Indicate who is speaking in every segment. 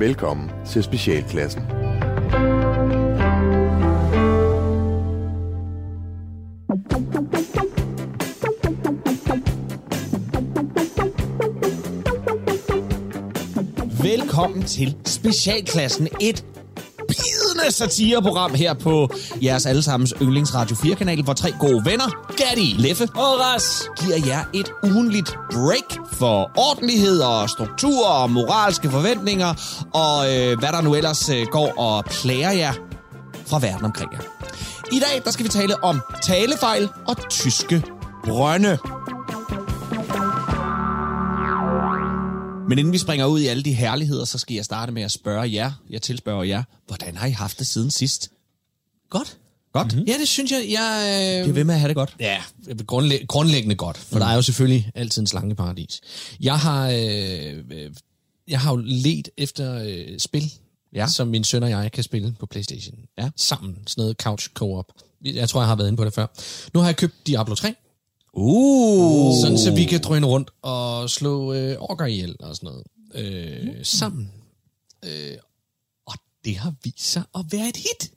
Speaker 1: Velkommen til Specialklassen.
Speaker 2: Velkommen til Specialklassen, et bidende satireprogram her på jeres allesammens yndlingsradio 4-kanal, hvor tre gode venner, Gatti, Leffe og Ras, giver jer et ugenligt break for ordentlighed og struktur og moralske forventninger, og øh, hvad der nu ellers øh, går og plager jer fra verden omkring jer. I dag der skal vi tale om talefejl og tyske brønde. Men inden vi springer ud i alle de herligheder, så skal jeg starte med at spørge jer, jeg tilspørger jer, hvordan har I haft det siden sidst?
Speaker 3: Godt.
Speaker 2: Godt? Mm-hmm.
Speaker 3: Ja, det synes jeg, jeg... Øh...
Speaker 2: Bliv ved med at have det godt.
Speaker 3: Ja, grundlæg- grundlæggende godt, for mm. der er jo selvfølgelig altid en slangeparadis. Jeg har, øh, øh, jeg har jo let efter øh, spil,
Speaker 2: Ja.
Speaker 3: som min søn og jeg kan spille på Playstation.
Speaker 2: Ja.
Speaker 3: Sammen, sådan noget couch co-op. Jeg tror, jeg har været inde på det før. Nu har jeg købt Diablo 3,
Speaker 2: Uh.
Speaker 3: sådan så vi kan drøne rundt og slå øh, orker ihjel og sådan noget. Øh, sammen. Øh, og det har vist sig at være et hit.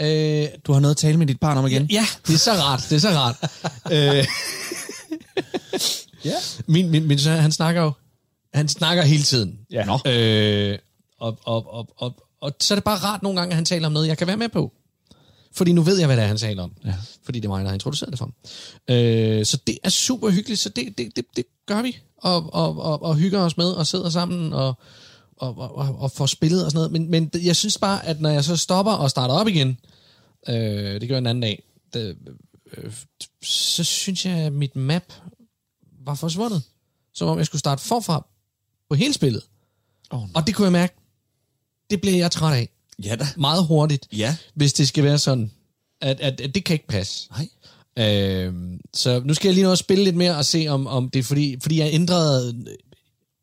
Speaker 3: Øh,
Speaker 2: Du har noget at tale med dit barn om igen.
Speaker 3: Ja, det er så rart. Det er så rart. øh,
Speaker 2: Ja.
Speaker 3: min, min, min søn, han snakker jo, han snakker hele tiden.
Speaker 2: Ja. Nå.
Speaker 3: Øh, og, og, og, og, og så er det bare rart nogle gange, at han taler om noget, jeg kan være med på. Fordi nu ved jeg, hvad det er, han taler om. Ja. Fordi det er mig, der har introduceret det for ham. Øh, så det er super hyggeligt, så det, det, det, det gør vi. Og, og, og, og hygger os med, og sidder sammen, og, og, og, og, får spillet og sådan noget. Men, men jeg synes bare, at når jeg så stopper og starter op igen, øh, det gør jeg en anden dag, det, øh, så synes jeg, at mit map var forsvundet. Som om jeg skulle starte forfra på hele spillet.
Speaker 2: Oh.
Speaker 3: Og det kunne jeg mærke, det bliver jeg træt af.
Speaker 2: Ja da.
Speaker 3: Meget hurtigt,
Speaker 2: Ja.
Speaker 3: hvis det skal være sådan, at, at, at det kan ikke passe.
Speaker 2: Nej.
Speaker 3: Øhm, så nu skal jeg lige nå at spille lidt mere og se, om, om det er fordi, fordi jeg ændrede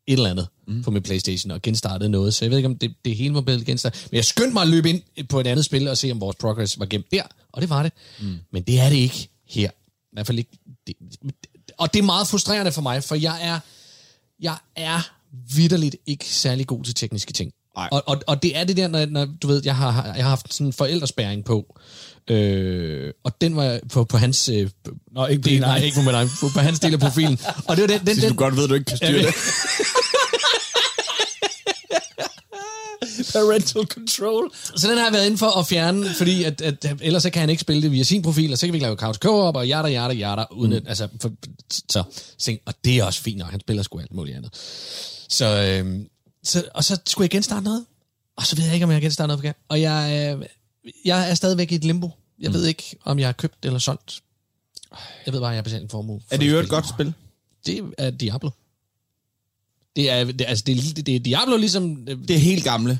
Speaker 3: et eller andet mm. på min Playstation og genstartede noget, så jeg ved ikke, om det, det hele var blevet genstartet. Men jeg skyndte mig at løbe ind på et andet spil og se, om vores progress var gemt der, og det var det. Mm. Men det er det ikke her. I hvert fald ikke. Det, og det er meget frustrerende for mig, for jeg er, jeg er vidderligt ikke særlig god til tekniske ting.
Speaker 2: Nej.
Speaker 3: Og, og, og det er det der, når, når du ved, jeg har, jeg har haft sådan en forældrespæring på, øh, og den var på, på hans... Øh, Nå, ikke, del, nej, ikke på min egen, på, på hans del af profilen. Og det var den, den, den,
Speaker 2: godt ved, du ikke kan styre det.
Speaker 3: Parental control. Så den har jeg været inde for at fjerne, fordi at, at, ellers så kan han ikke spille det via sin profil, og så kan vi ikke lave couch co-op, og jada, jada, jada, uden mm. at, altså, for, så, så, og det er også fint, og han spiller sgu alt muligt andet. Så, øhm, så, og så skulle jeg genstarte noget, og så ved jeg ikke, om jeg genstarte noget forkert. Og jeg, øh, jeg er stadigvæk i et limbo. Jeg mm. ved ikke, om jeg har købt eller solgt. Jeg ved bare, at jeg har betalt en formue. for
Speaker 2: Er det jo et godt spil?
Speaker 3: Det er Diablo. Det er, det, altså, det, er, det er Diablo ligesom... øh,
Speaker 2: Det er helt gamle.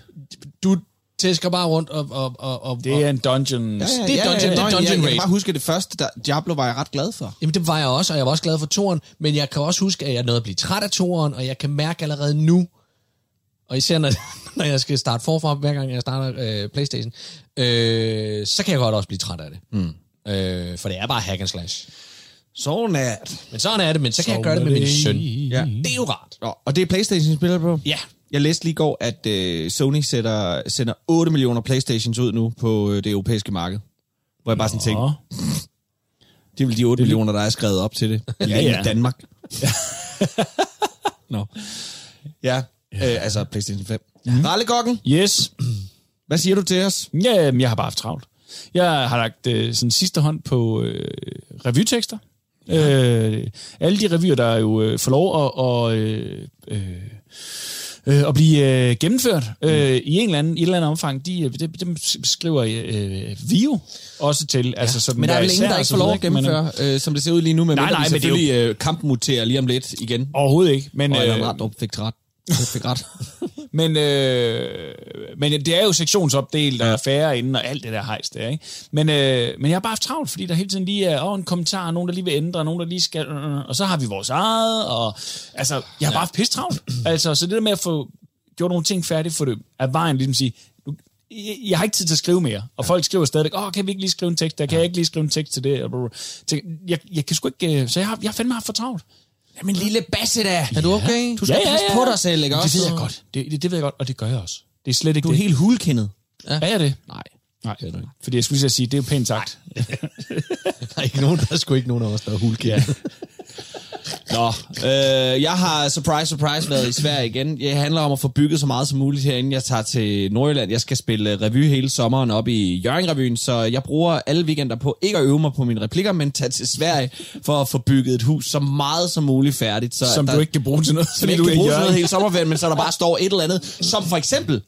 Speaker 3: du tæsker bare rundt og... og, og, og
Speaker 4: Det er en dungeon.
Speaker 3: Det er dungeon- det er dungeon
Speaker 2: jeg, jeg
Speaker 3: raid.
Speaker 2: kan bare huske, at det første, der, Diablo var jeg ret glad for.
Speaker 3: Jamen det var jeg også, og jeg var også glad for toren, men jeg kan også huske, at jeg nåede at blive træt af toren, og jeg kan mærke allerede nu, og især når, når jeg skal starte forfra, hver gang jeg starter øh, Playstation, øh, så kan jeg godt også blive træt af det. Mm. Øh, for det er bare hack and slash.
Speaker 2: Så nært.
Speaker 3: Men sådan er det, men så kan jeg gøre det med min søn.
Speaker 2: Ja.
Speaker 3: Det er jo rart.
Speaker 2: Nå, og det er Playstation, I spiller på?
Speaker 3: Ja.
Speaker 2: Jeg læste lige i går, at øh, Sony sætter, sender 8 millioner Playstations ud nu på øh, det europæiske marked. Hvor jeg bare sådan tænkte, det er vel de 8 millioner, der er skrevet op til det. ja,
Speaker 4: ja.
Speaker 2: I Danmark.
Speaker 4: Nå.
Speaker 2: Ja, øh, altså Playstation 5. Ja. Rallekokken,
Speaker 4: Yes.
Speaker 2: hvad siger du til os?
Speaker 4: Ja, jeg har bare haft travlt. Jeg har lagt øh, sådan sidste hånd på øh, revytekster. Ja. Øh, alle de revyer, der jo øh, får lov at, og, øh, øh, øh, at blive øh, gennemført øh, i en eller anden, i et eller andet omfang, de, øh, dem, dem skriver øh, Vio også til. Altså, som
Speaker 2: Men der er vel ingen, der ikke får lov at
Speaker 4: ikke? Men, øh,
Speaker 2: gennemføre, som det ser ud lige nu, med
Speaker 4: Nej, nej,
Speaker 2: vi
Speaker 4: men det er jo-
Speaker 2: selvfølgelig øh, kampmuterer lige om lidt igen.
Speaker 4: Overhovedet ikke. Men,
Speaker 2: Og
Speaker 4: øh,
Speaker 2: Randrup fik ret. Fik ret.
Speaker 4: Men, øh, men det er jo sektionsopdelt, der er færre inden, og alt det der hejs der, ikke? Men, øh, men jeg har bare haft travlt, fordi der hele tiden lige er åh, en kommentar, nogen der lige vil ændre, nogen der lige skal... Øh, og så har vi vores eget, og altså, jeg har bare haft pisse travlt. altså, så det der med at få gjort nogle ting færdigt for det, er vejen ligesom at sige, jeg, jeg har ikke tid til at skrive mere. Og folk skriver stadigvæk, åh, kan vi ikke lige skrive en tekst der? Kan jeg ikke lige skrive en tekst til det? Jeg, jeg kan sgu ikke... øh, Så jeg har, jeg har fandme haft for travlt.
Speaker 2: Jamen lille Basse da.
Speaker 3: Er du okay?
Speaker 2: Du skal ja, ja, ja. passe på dig selv, ikke
Speaker 4: Det
Speaker 2: også?
Speaker 4: ved jeg godt. Det, det, det ved jeg godt, og det gør jeg også. Det er slet ikke
Speaker 2: Du er
Speaker 4: det.
Speaker 2: helt hulkindet.
Speaker 4: Er jeg det?
Speaker 2: Nej.
Speaker 4: Nej, fordi jeg skulle lige sige, det er jo pænt sagt.
Speaker 3: Der er, ikke nogen, der er sgu ikke nogen af os, der er hulkære.
Speaker 2: Nå, øh, jeg har, surprise, surprise, været i Sverige igen. Det handler om at få bygget så meget som muligt herinde. Jeg tager til Nordjylland. Jeg skal spille revy hele sommeren op i Jørgen-revyen, så jeg bruger alle weekender på ikke at øve mig på mine replikker, men tage til Sverige for at få bygget et hus så meget som muligt færdigt. Så
Speaker 4: Som
Speaker 2: der,
Speaker 4: du ikke kan bruge til noget,
Speaker 2: som ikke kan bruge til noget hele sommerferien, men så der bare står et eller andet, som for eksempel,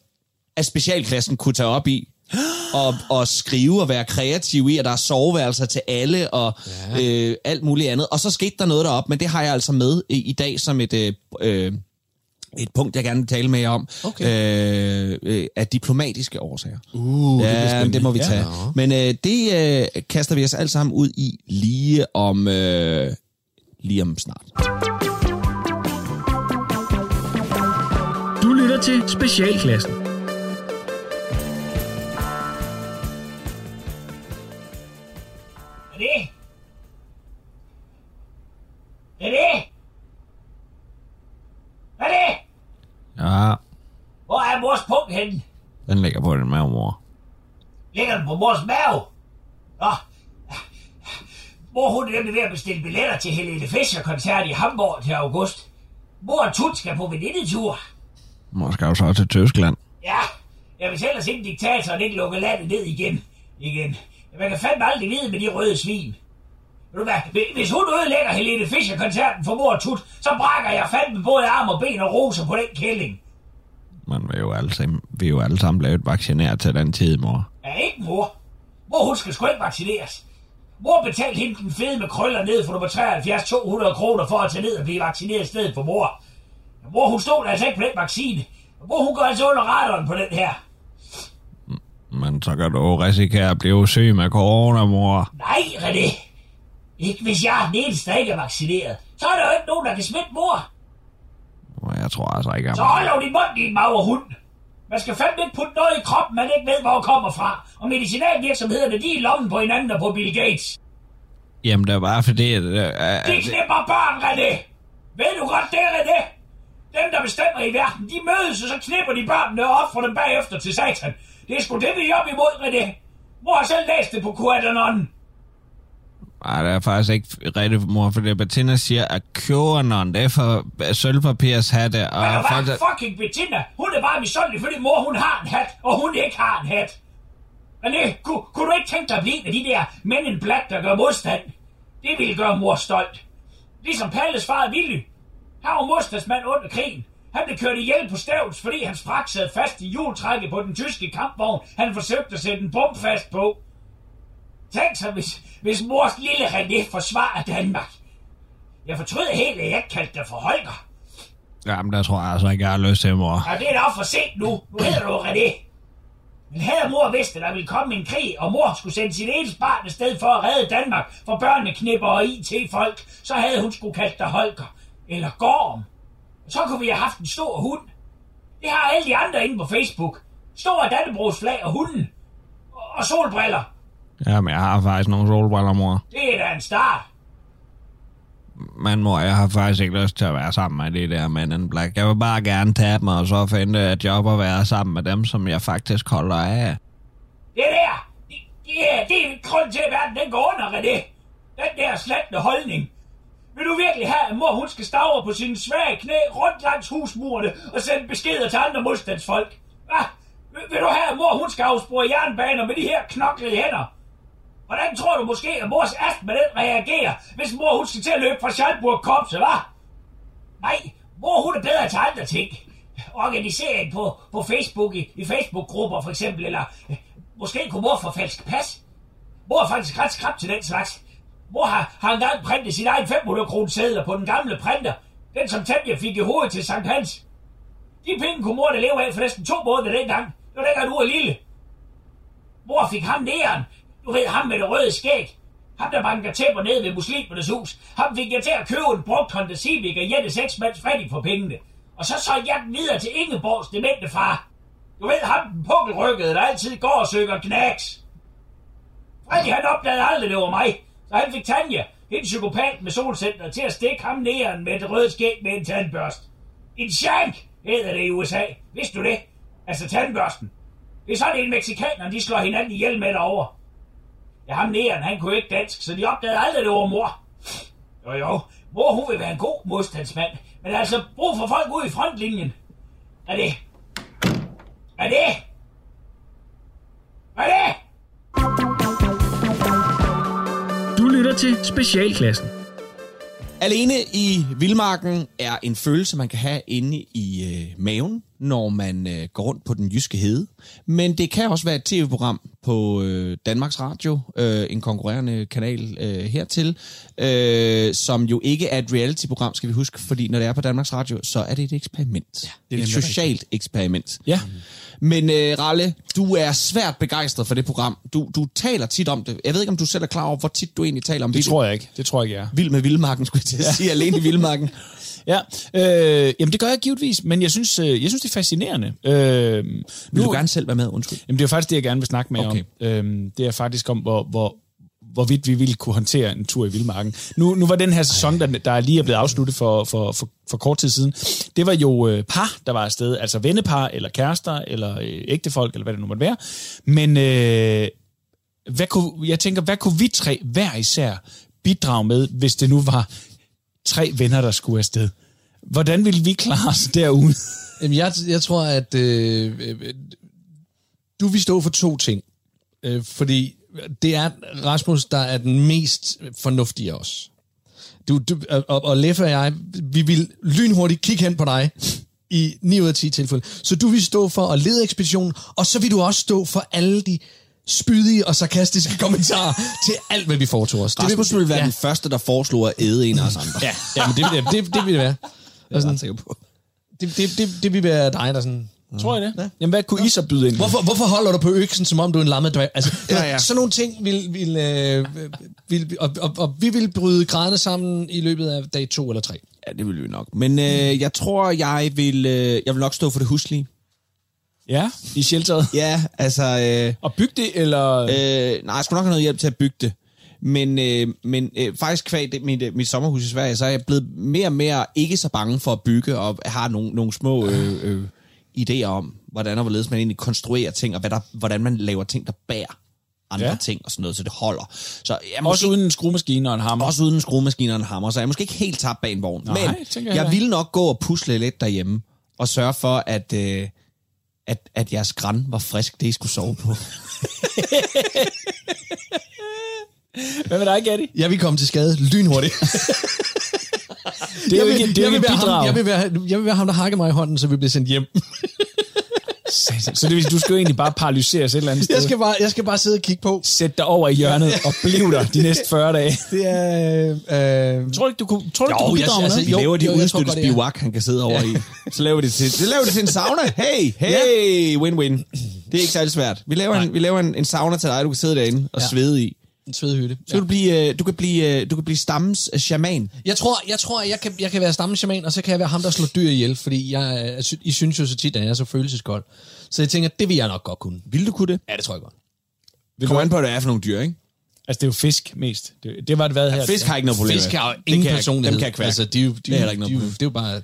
Speaker 2: at specialklassen kunne tage op i, og, og skrive og være kreativ i, at der er soveværelser til alle og ja. øh, alt muligt andet. Og så skete der noget derop, men det har jeg altså med i, i dag som et... Øh, øh, et punkt, jeg gerne vil tale med jer om,
Speaker 3: Okay.
Speaker 2: øh, øh, af diplomatiske årsager.
Speaker 3: Uh, det
Speaker 2: ja,
Speaker 3: spændende.
Speaker 2: det må vi tage.
Speaker 3: Ja.
Speaker 2: Men øh, det øh, kaster vi os alle sammen ud i lige om, øh, lige om snart.
Speaker 5: Du lytter til Specialklassen.
Speaker 6: Det? Er det?
Speaker 7: Ja,
Speaker 6: Hvor er mors punkt henne?
Speaker 7: den ligger på din mave, mor.
Speaker 6: Ligger den på mors mave? Nå. Mor hun er nemlig ved at bestille billetter til Helene Fischer-koncert i Hamburg til august. Mor og Tut skal på venindetur.
Speaker 7: Mor skal jo så til Tyskland.
Speaker 6: Ja, jeg vil ellers ikke diktatoren ikke lukke landet ned igen. Igen. Man kan fandme aldrig vide med de røde svin. Ved du hvad, hvis hun ødelægger Helene Fischer-koncerten for mor Tut, så brækker jeg fandme både arm og ben og roser på den kælling.
Speaker 7: Men vi er jo alle sammen, vi er jo alle sammen blevet vaccineret til den tid, mor.
Speaker 6: Ja, ikke mor. Mor, hun skal sgu ikke vaccineres. Mor betalte hende den fede med krøller ned for nummer 73-200 kroner for at tage ned og blive vaccineret i stedet for mor. Mor, hun stod altså ikke på den vaccine. Mor, hun går altså under radaren på den her.
Speaker 7: Men så kan du risikere at blive syg med corona, mor.
Speaker 6: Nej, René. Ikke hvis jeg er den eneste, der ikke er vaccineret. Så er der jo ikke nogen, der kan smitte mor.
Speaker 7: Jeg tror altså ikke, at
Speaker 6: Så hold dog din mund, din mager hund. Man skal fandme ikke putte noget i kroppen, man ikke ved, hvor kommer fra. Og medicinalvirksomhederne, de er i lommen på hinanden og på Bill Gates.
Speaker 7: Jamen, det er bare fordi, at... Uh,
Speaker 6: De knipper børn, René. Ved du godt det, René? Dem, der bestemmer i verden, de mødes, og så knipper de børnene og offrer dem bagefter til satan. Det er sgu det, vi er op imod, René. Mor har selv læst det på QAnon.
Speaker 7: Ej, det er faktisk ikke rigtigt, mor, fordi Bettina siger, at QAnon, det er for sølvpapirshatte, og
Speaker 6: Men
Speaker 7: folk, der...
Speaker 6: fucking Bettina? Hun er bare misundelig, fordi mor hun har en hat, og hun ikke har en hat. René, kunne, kunne du ikke tænke dig at blive en af de der mænd in black, der gør modstand? Det ville gøre mor stolt. Ligesom Palles far Willy. Han var modstandsmand under krigen. Han blev kørt ihjel på stævns, fordi hans frak sad fast i hjultrækket på den tyske kampvogn, han forsøgte at sætte en bom fast på. Tænk så, hvis, hvis mors lille René forsvarer Danmark. Jeg fortryder helt, at jeg ikke kaldte dig for Holger.
Speaker 7: Jamen, der tror jeg altså ikke, jeg har lyst til, mor.
Speaker 6: Ja, det er da for sent nu. Nu hedder du René. Men havde mor vidst, at der ville komme en krig, og mor skulle sende sit eneste barn afsted for at redde Danmark for børneknipper og IT-folk, så havde hun skulle kaldt dig Holger. Eller Gorm. Så kunne vi have haft en stor hund. Det har alle de andre inde på Facebook. Stor Dannebrogsflag og hunden. Og, solbriller.
Speaker 7: Jamen, jeg har faktisk nogle solbriller, mor.
Speaker 6: Det er da en start.
Speaker 7: Men mor, jeg har faktisk ikke lyst til at være sammen med de der Men in Black. Jeg vil bare gerne tabe mig, og så finde et job og være sammen med dem, som jeg faktisk holder af.
Speaker 6: Det der, det, det, er, det er grund til, at verden den går under, René. Den der slattende holdning. Vil du virkelig have, at mor hun skal stavre på sine svage knæ rundt langs husmurene og sende beskeder til andre modstandsfolk? Hvad? Vil, du have, at mor hun skal afspore jernbaner med de her knoklede hænder? Hvordan tror du måske, at mors astma den reagerer, hvis mor hun skal til at løbe fra Schalburg Kopse, hva'? Nej, mor hun er bedre til andre ting. Organisering på, på Facebook, i, i Facebook-grupper for eksempel, eller øh, måske kunne mor få falsk pas. Mor er faktisk ret skrab til den slags. Mor har, har engang printet sin egen 500 kroner sædler på den gamle printer. Den som Tanja fik i hovedet til Sankt Hans. De penge kunne mor da leve af for næsten to måneder dengang. Det var dengang du var lille. Mor fik ham næren. Du ved, ham med det røde skæg. Ham, der banker tæpper ned ved muslimernes hus. Ham fik jeg til at købe en brugt Honda Civic og Jette seks mands fattig for pengene. Og så solgte jeg den videre til Ingeborgs demente far. Du ved, ham den pukkelrykkede, der altid går og søger knaks. Freddy, han opdagede aldrig, det var mig og han fik Tanja. en psykopat med solcenter til at stikke ham næren med et rødt skæg med en tandbørst. En shank hedder det i USA. Vidste du det? Altså tandbørsten. Det er sådan en mexikaner, de slår hinanden ihjel med derovre. Ja, ham næren, han kunne ikke dansk, så de opdagede aldrig, det var mor. Jo jo, mor hun vil være en god modstandsmand, men altså brug for folk ud i frontlinjen. Er det?
Speaker 5: Lytter til Specialklassen.
Speaker 2: Alene i vildmarken er en følelse, man kan have inde i øh, maven, når man øh, går rundt på den jyske hede. Men det kan også være et tv-program på øh, Danmarks Radio, øh, en konkurrerende kanal øh, hertil, øh, som jo ikke er et reality-program, skal vi huske, fordi når det er på Danmarks Radio, så er det et eksperiment. Ja, det er et socialt eksperiment.
Speaker 4: Ja.
Speaker 2: Men øh, Ralle, du er svært begejstret for det program. Du, du taler tit om det. Jeg ved ikke, om du selv er klar over, hvor tit du egentlig taler om
Speaker 4: Det tror jeg ikke. Det tror jeg ikke, jeg er.
Speaker 2: Vild med vildmarken, skulle jeg til at sige. Alene i vildmarken.
Speaker 4: Ja, øh, jamen det gør jeg givetvis, men jeg synes, øh, jeg synes det er fascinerende. Øh,
Speaker 2: Vil du gerne selv være med? Undskyld.
Speaker 4: Jamen det er faktisk det, jeg gerne vil snakke med
Speaker 2: Okay.
Speaker 4: om. Øhm, det er faktisk om, hvor, hvor, hvorvidt vi ville kunne håndtere en tur i Vildmarken. Nu, nu var den her sæson, der, der lige er blevet afsluttet for, for, for, for kort tid siden, det var jo øh, par, der var afsted, altså vennepar, eller kærester, eller øh, ægtefolk, eller hvad det nu måtte være. Men øh, hvad kunne, jeg tænker, hvad kunne vi tre hver især bidrage med, hvis det nu var tre venner, der skulle afsted? Hvordan ville vi klare os derude?
Speaker 3: Jamen, jeg, jeg tror, at øh, øh, du vil stå for to ting. Øh, fordi det er Rasmus, der er den mest fornuftige af os. Du, du, og, og Leffe og jeg, vi vil lynhurtigt kigge hen på dig i 9 ud af 10 tilfælde. Så du vil stå for at lede ekspeditionen, og så vil du også stå for alle de spydige og sarkastiske kommentarer til alt, hvad vi foretog os. Det
Speaker 2: Rasmus ville være
Speaker 3: ja.
Speaker 2: den første, der foreslår at æde en af os andre.
Speaker 3: Ja, ja men det, det, det, det vil det være.
Speaker 2: jeg er ret sikker på.
Speaker 3: Det, det, det, det vil være dig, der sådan...
Speaker 4: Tror jeg det? Jamen hvad kunne I så byde ind?
Speaker 3: Hvorfor, hvorfor holder du på øksen, som om du er en lammet dværg? Altså,
Speaker 2: Ja,
Speaker 3: ja,
Speaker 2: ja.
Speaker 3: ja. Sådan nogle ting vil... vil, øh, vil og, og, og vi vil bryde grædene sammen i løbet af dag to eller tre.
Speaker 2: Ja, det vil vi nok. Men øh, jeg tror, jeg vil, øh, jeg vil nok stå for det huslige.
Speaker 4: Ja, i shelteret.
Speaker 2: Ja, altså... Øh,
Speaker 4: Og bygge det, eller...
Speaker 2: øh, nej, jeg skulle nok have noget hjælp til at bygge det. Men, øh, men øh, faktisk kvæg det, mit, øh, mit sommerhus i Sverige, så er jeg blevet mere og mere ikke så bange for at bygge, og har nogle, nogle små øh, øh, idéer om, hvordan og hvorledes man egentlig konstruerer ting, og hvad der, hvordan man laver ting, der bærer andre
Speaker 4: Ja.
Speaker 2: ting og sådan noget, så det holder. Så jeg er
Speaker 4: Også
Speaker 2: måske-
Speaker 4: uden en skruemaskine og en hammer.
Speaker 2: Også uden en skruemaskine og en hammer, så jeg er måske ikke helt tabt bag en vogn.
Speaker 4: Nej,
Speaker 2: Men
Speaker 4: jeg
Speaker 2: jeg ville nok gå og pusle lidt derhjemme, og sørge for, at, øh, at, at jeres græn var frisk, det I skulle sove på.
Speaker 4: Hvad med dig, Gatti?
Speaker 3: Jeg vil komme til skade lynhurtigt.
Speaker 4: Det er jo ikke, det er jo
Speaker 3: jeg,
Speaker 4: ikke
Speaker 3: vil
Speaker 4: et
Speaker 3: være ham,
Speaker 4: bidrag.
Speaker 3: jeg, vil være, jeg vil være ham, der hakker mig i hånden, så vi bliver sendt hjem.
Speaker 4: Så det vil du skal jo egentlig bare paralyseres et eller andet sted.
Speaker 3: Jeg skal bare, jeg skal bare sidde og kigge på.
Speaker 4: Sæt dig over i hjørnet og bliv der de næste 40 dage.
Speaker 3: Det er... Øh,
Speaker 4: Tror du ikke, du kunne, tror du, ikke, du
Speaker 3: Jo,
Speaker 4: kunne
Speaker 3: jeg-
Speaker 4: bidrage med
Speaker 3: altså?
Speaker 2: Vi
Speaker 3: Jo,
Speaker 2: laver de
Speaker 3: jo, jeg det er.
Speaker 2: spivak, han kan sidde over i. Så laver det til, så laver det til en sauna. Hey, hey, win-win. Det er ikke særlig svært. Vi laver, en, vi laver en, en sauna til dig, du kan sidde derinde og
Speaker 3: Ja.
Speaker 2: ja. svede i.
Speaker 3: en svedhytte.
Speaker 2: Så kan du blive, øh, du kan blive, øh, du kan blive stammens øh, shaman.
Speaker 3: Jeg tror, jeg, tror jeg, kan, jeg kan være stammeshaman, og så kan jeg være ham, der slår dyr ihjel, fordi jeg, I synes jo så tit, at jeg er så følelseskold. Så jeg tænker, det vil jeg nok godt kunne.
Speaker 2: Vil du kunne det?
Speaker 3: Ja, det tror jeg godt.
Speaker 2: Det kommer an på, hvad det er for nogle dyr, ikke?
Speaker 4: Altså, det er jo fisk mest. Det, det var det hvad her.
Speaker 2: Fisk har ikke noget problem
Speaker 3: Fisk har jo
Speaker 2: Det
Speaker 3: ingen
Speaker 2: kan jeg-
Speaker 3: personlighed.
Speaker 2: Dem kan jeg
Speaker 3: altså, de, er jo- de,
Speaker 2: Det er ikke
Speaker 3: de,
Speaker 2: noget
Speaker 3: de,
Speaker 2: problem.
Speaker 3: det er jo bare at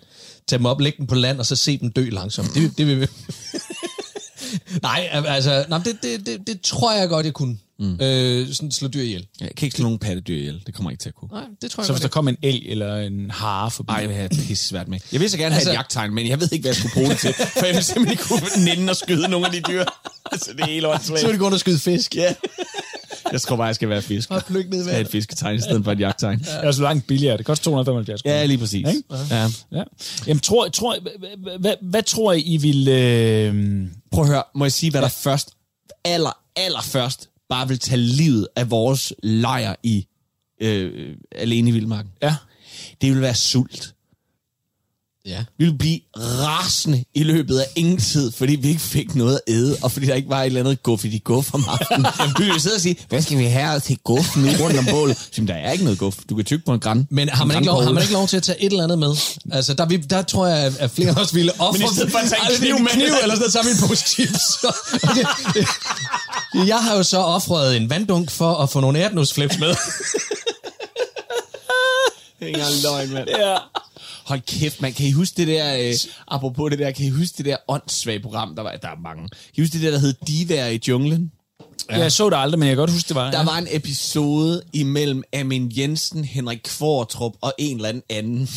Speaker 3: tage dem op, lægge dem på land, og så se dem dø langsomt. Det, det vil vi... Nej, altså, nej, det, det, det, det, tror jeg godt, jeg kunne. Mm. Øh, sådan slå dyr ihjel.
Speaker 2: Jeg kan ikke slå nogen pattedyr ihjel. Det kommer jeg ikke til at kunne.
Speaker 3: Nej, det tror jeg
Speaker 4: Så hvis der kom en elg eller en hare forbi.
Speaker 2: Ej, det har jeg pisse svært med. Jeg vil så gerne have
Speaker 3: Altså-
Speaker 2: et jagttegn, men jeg ved ikke, hvad jeg skulle bruge det til. For jeg vil simpelthen ikke kunne nænde og skyde nogle af de dyr. Altså, det er helt åndssvagt.
Speaker 3: Så vil det gå og skyde fisk.
Speaker 2: Ja. Jeg tror bare, jeg skal være fisk.
Speaker 3: Og pløkke ned i
Speaker 2: Jeg skal have et fisketegn i stedet for et jagttegn.
Speaker 4: Det er så langt billigere. Det koster 275 kroner.
Speaker 2: Ja, lige præcis.
Speaker 4: Ikke?
Speaker 2: Ja.
Speaker 4: Ja. Jamen, tror, tror, hvad, hvad, hvad tror I, I vil... Øh...
Speaker 2: Prøv at høre, må jeg sige, hvad der først, aller, aller først, bare vil tage livet af vores lejr i øh, Alene i Vildmarken?
Speaker 4: Ja.
Speaker 2: Det vil være sult.
Speaker 3: Ja.
Speaker 2: Vi ville blive rasende i løbet af ingen tid, fordi vi ikke fik noget at æde, og fordi der ikke var et eller andet guf i de guf om aftenen. vi ville sidde og sige, hvad skal vi have til guf nu rundt om bålet? Så, der er ikke noget guf. Du kan tykke på en græn.
Speaker 3: Men har man, ikke lov, har man ikke lov til at tage et eller andet med? Altså, der, vi, der tror jeg, at- flere af os ville ofre...
Speaker 2: Men i stedet for at tage en
Speaker 3: Altså,
Speaker 2: kniv med.
Speaker 3: kniv eller sådan noget, så har vi en pose chips. jeg har jo så offret en vanddunk for at få nogle ærtnusflips med.
Speaker 2: Det er ikke engang løgn, mand.
Speaker 8: Ja.
Speaker 2: Hold kæft, man. Kan I huske det der, øh, apropos det der, kan I huske det der åndssvage program, der var, der er mange. Kan I huske det der, der hed Divaer i junglen?
Speaker 8: ja. Jeg så det aldrig, men jeg kan godt huske, det var.
Speaker 2: Der var en episode imellem Amin Jensen, Henrik Kvartrup og en eller anden anden.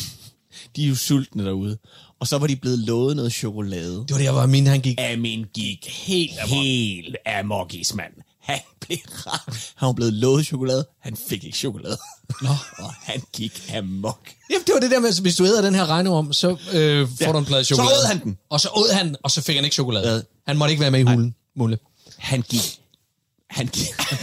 Speaker 2: De er jo sultne derude. Og så var de blevet lovet noget chokolade.
Speaker 3: Det var der, hvor min han gik.
Speaker 2: Amin gik helt, helt amokis, mand. Han blev ramt. Han var blevet lovet chokolade. Han fik ikke chokolade. Nå. og han gik amok.
Speaker 3: Jamen, det var det der med, at hvis du æder den her regnorm, så øh, får
Speaker 2: Ja.
Speaker 3: du en plade
Speaker 2: Så
Speaker 3: chokolade.
Speaker 2: åd han den.
Speaker 3: Og så åd han, og så fik han ikke chokolade.
Speaker 2: Ja.
Speaker 3: Han måtte ikke være med i hulen, Mulle.
Speaker 2: Han gik han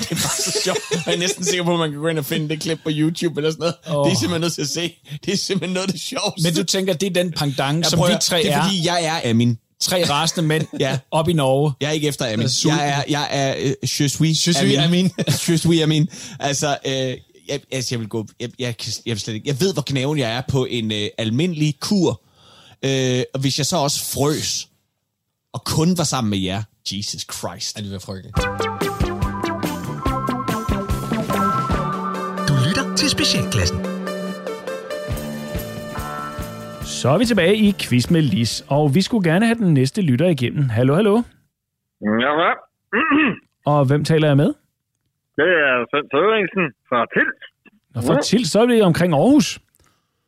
Speaker 2: det var så sjovt. Jeg er næsten sikker på, at man kan gå ind og finde det klip på YouTube eller sådan noget. Oh. Det er simpelthen nødt til at se. Det er simpelthen noget af det sjoveste.
Speaker 8: Men du tænker, det er den pangdang, som vi tre
Speaker 2: det er,
Speaker 8: er.
Speaker 2: fordi jeg er Amin.
Speaker 8: Tre rasende mænd
Speaker 2: Ja.
Speaker 8: op i Norge.
Speaker 2: Jeg er ikke efter Amin. Jeg er, jeg er uh, je suis,
Speaker 3: Je suis Amin.
Speaker 2: je suis Amin. Altså, øh, jeg, altså, jeg vil gå... Jeg, jeg, jeg, vil slet ikke, jeg ved, hvor knæven jeg er på en øh, almindelig kur. Øh, og hvis jeg så også frøs, og kun var sammen med jer, Jesus Christ.
Speaker 3: Ja, det var frygteligt.
Speaker 9: Til Specialklassen.
Speaker 4: Så er vi tilbage i Quiz med Lis, og vi skulle gerne have den næste lytter igennem. Hallo, hallo.
Speaker 10: Ja, hvad?
Speaker 4: Og hvem taler jeg med?
Speaker 10: Det er Svend Sørensen fra Tils.
Speaker 4: Og for til, så er det omkring Aarhus.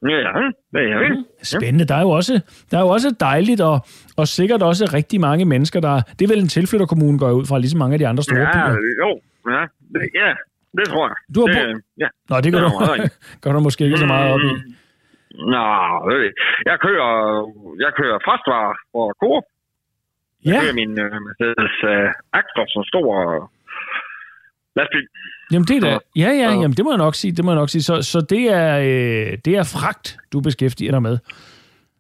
Speaker 10: Ja, det er jeg.
Speaker 4: Spændende. Der er jo også, der er jo også dejligt, og, og sikkert også rigtig mange mennesker, der... Det er vel en tilflytterkommune, går jeg ud fra, ligesom mange af de andre store
Speaker 10: Ja,
Speaker 4: byer.
Speaker 10: jo. Ja, det, ja, det tror jeg.
Speaker 4: Du har
Speaker 10: det,
Speaker 4: bo-
Speaker 10: Ja.
Speaker 4: Nå, det gør
Speaker 10: det
Speaker 4: du, gør du måske ikke så meget op i.
Speaker 10: Nå, det ved jeg. jeg kører, jeg kører frastvarer for Coop. Jeg
Speaker 4: Ja,
Speaker 10: kører min uh, Mercedes uh, Actros, som stor lastbil.
Speaker 4: jamen det er da, ja, ja, jamen det må jeg nok sige, det må jeg nok sige. Så, så det, er, øh, det er fragt, du beskæftiger dig med.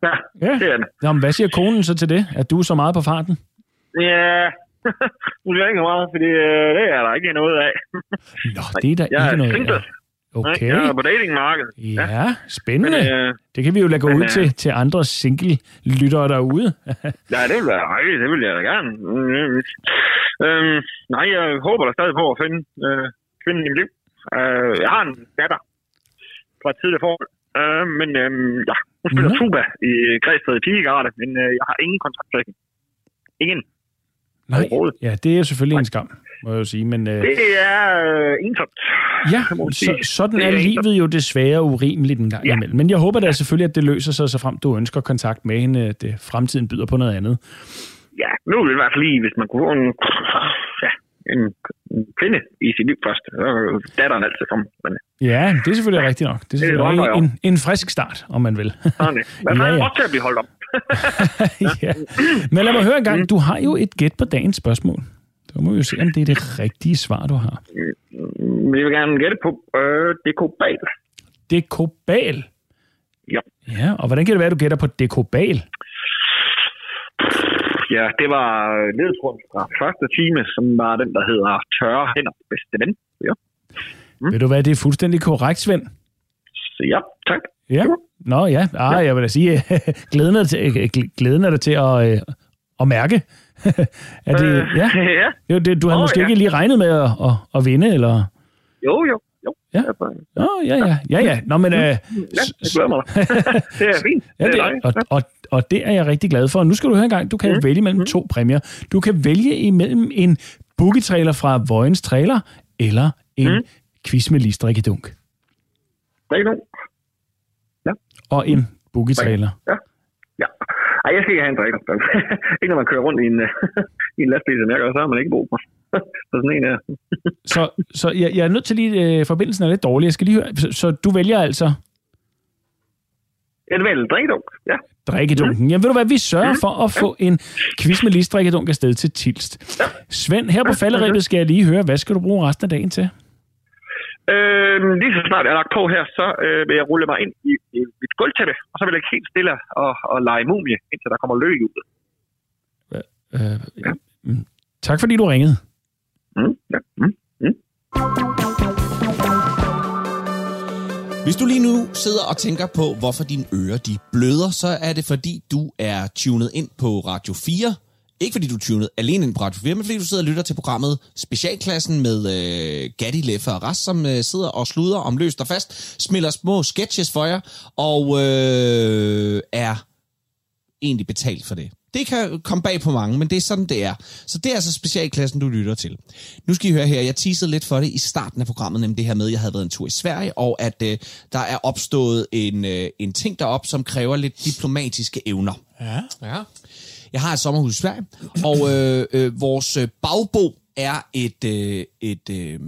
Speaker 10: Ja,
Speaker 4: Ja.
Speaker 10: det er det.
Speaker 4: Jamen, hvad siger konen så til det, at du er så meget på farten?
Speaker 10: Ja, nu er ikke meget, fordi uh, det er der ikke noget af.
Speaker 4: Nå, det er da
Speaker 10: Jeg
Speaker 4: ikke
Speaker 10: er
Speaker 4: noget
Speaker 10: single.
Speaker 4: af. Okay,
Speaker 10: Jeg er på datingmarkedet.
Speaker 4: ja, spændende.
Speaker 10: Men, uh,
Speaker 4: Det kan vi jo lade gå
Speaker 10: Men,
Speaker 4: ud
Speaker 10: øh,
Speaker 4: til, til andre single-lyttere derude.
Speaker 10: Ja, det vil være dejligt. Det vil jeg da gerne. Mm, Øhm, nej, jeg håber da stadig på at finde øh, kvinden i mit liv. Øh, jeg har en datter fra et tidligere forhold. Øh, men øhm, ja, hun spiller
Speaker 4: Nå.
Speaker 10: tuba i Græsted Pigegarde, men øh, jeg har ingen kontakt til hende. Ingen.
Speaker 4: Nej, ja, det er selvfølgelig en skam, må jeg jo sige. Men øh,
Speaker 10: Det er øh, ensomt.
Speaker 4: ja, så, sådan
Speaker 10: Det
Speaker 4: er
Speaker 10: er
Speaker 4: livet jo desværre urimeligt en gang
Speaker 10: Ja.
Speaker 4: imellem. Men jeg håber da selvfølgelig, at det løser sig, så frem du ønsker kontakt med hende, at øh, fremtiden byder på noget andet.
Speaker 10: Ja, nu vil det i hvert fald lige, hvis man kunne få en, ja, en, en kvinde i sit liv først. Så er datteren altid komme. Men
Speaker 4: Ja, det er selvfølgelig rigtigt nok. Det er selvfølgelig
Speaker 10: jeg
Speaker 4: en, en frisk start, om man vil.
Speaker 10: sådan det. Men
Speaker 4: Ja,
Speaker 10: ja,
Speaker 4: ja.
Speaker 10: ja. også til at blive holdt op.
Speaker 4: ja. Men lad mig høre en gang, du har jo et gæt på dagens spørgsmål. Så må vi jo se, om det er det rigtige svar, du har.
Speaker 10: Jeg vil gerne gætte på øh, dekobal.
Speaker 4: Dekobal.
Speaker 10: Ja.
Speaker 4: Ja, og hvordan kan det være, at du gætter på dekobal?
Speaker 10: Ja, det var ledetråden fra første time, som var den, der hedder Tørre hænder bedste ven. Ja,
Speaker 4: Mm. Ved du hvad, det er fuldstændig korrekt, Svend.
Speaker 10: ja tak.
Speaker 4: Ja. Nå ja, ah, jeg vil da sige, glæden er, til, øh, gl- glæden er der til at, øh, at mærke. er det,
Speaker 10: Øh,
Speaker 4: ja,
Speaker 10: ja.
Speaker 4: var det, du havde
Speaker 10: Åh,
Speaker 4: måske
Speaker 10: ja.
Speaker 4: ikke lige regnet med at, at, at vinde, eller?
Speaker 10: Jo, jo, jo.
Speaker 4: Ja. Nå, ja, ja, ja, ja. Nå, men... Øh,
Speaker 10: Ja, jeg glæder mig. det er fint.
Speaker 4: Ja, det,
Speaker 10: er
Speaker 4: og, og, og det er jeg rigtig glad for. Nu skal du høre en gang, du kan vælge mellem to præmier. Du kan vælge imellem en boogie-trailer fra Vojens Trailer, eller en mm. quiz med
Speaker 10: er ikke nogen.
Speaker 4: Og en boogie-trailer.
Speaker 10: Ja. ja. Ej, jeg skal ikke have en drikker. ikke når man kører rundt i en, i en lastbil, som jeg gør, så har man ikke brug for. for sådan en her.
Speaker 4: Så, så jeg, jeg er nødt til lige, øh, forbindelsen er lidt dårlig. Jeg skal lige høre, så, så du vælger altså
Speaker 10: Ja, det vel drikkedunk. Ja.
Speaker 4: drikkedunken. Jamen ved du hvad, vi sørger for at få en quiz med listrikkedunk afsted til Tilst. Svend, her på falderæbet skal jeg lige høre, hvad skal du bruge resten af dagen til?
Speaker 10: Øh, lige så snart jeg er lagt på her, så øh, vil jeg rulle mig ind i, i mit gulvtæppe, og så vil jeg ligge helt stille og, og lege mumie, indtil der kommer løg ud.
Speaker 4: Øh, ja. mm. Tak fordi du ringede.
Speaker 10: Mm, ja. mm.
Speaker 2: Hvis du lige nu sidder og tænker på, hvorfor dine ører de bløder, så er det fordi, du er tunet ind på Radio 4, Ikke fordi du tunet alene ind på Radio 4, men fordi du sidder og lytter til programmet Specialklassen med øh, Gatti, Leffe og Rast, som øh, sidder og sluder om løst og fast, smiller små sketches for jer, og øh, er egentlig betalt for det. Det kan komme bag på mange, men det er sådan, det er. Så det er altså specialklassen, du lytter til. Nu skal I høre her, jeg teasede lidt for det i starten af programmet, nemlig det her med, at jeg havde været en tur i Sverige, og at øh, der er opstået en, øh, en ting derop, som kræver lidt diplomatiske evner.
Speaker 11: Ja.
Speaker 3: Ja.
Speaker 2: Jeg har et sommerhus i Sverige, og øh, øh, vores øh, bagbo er et, øh, et øh,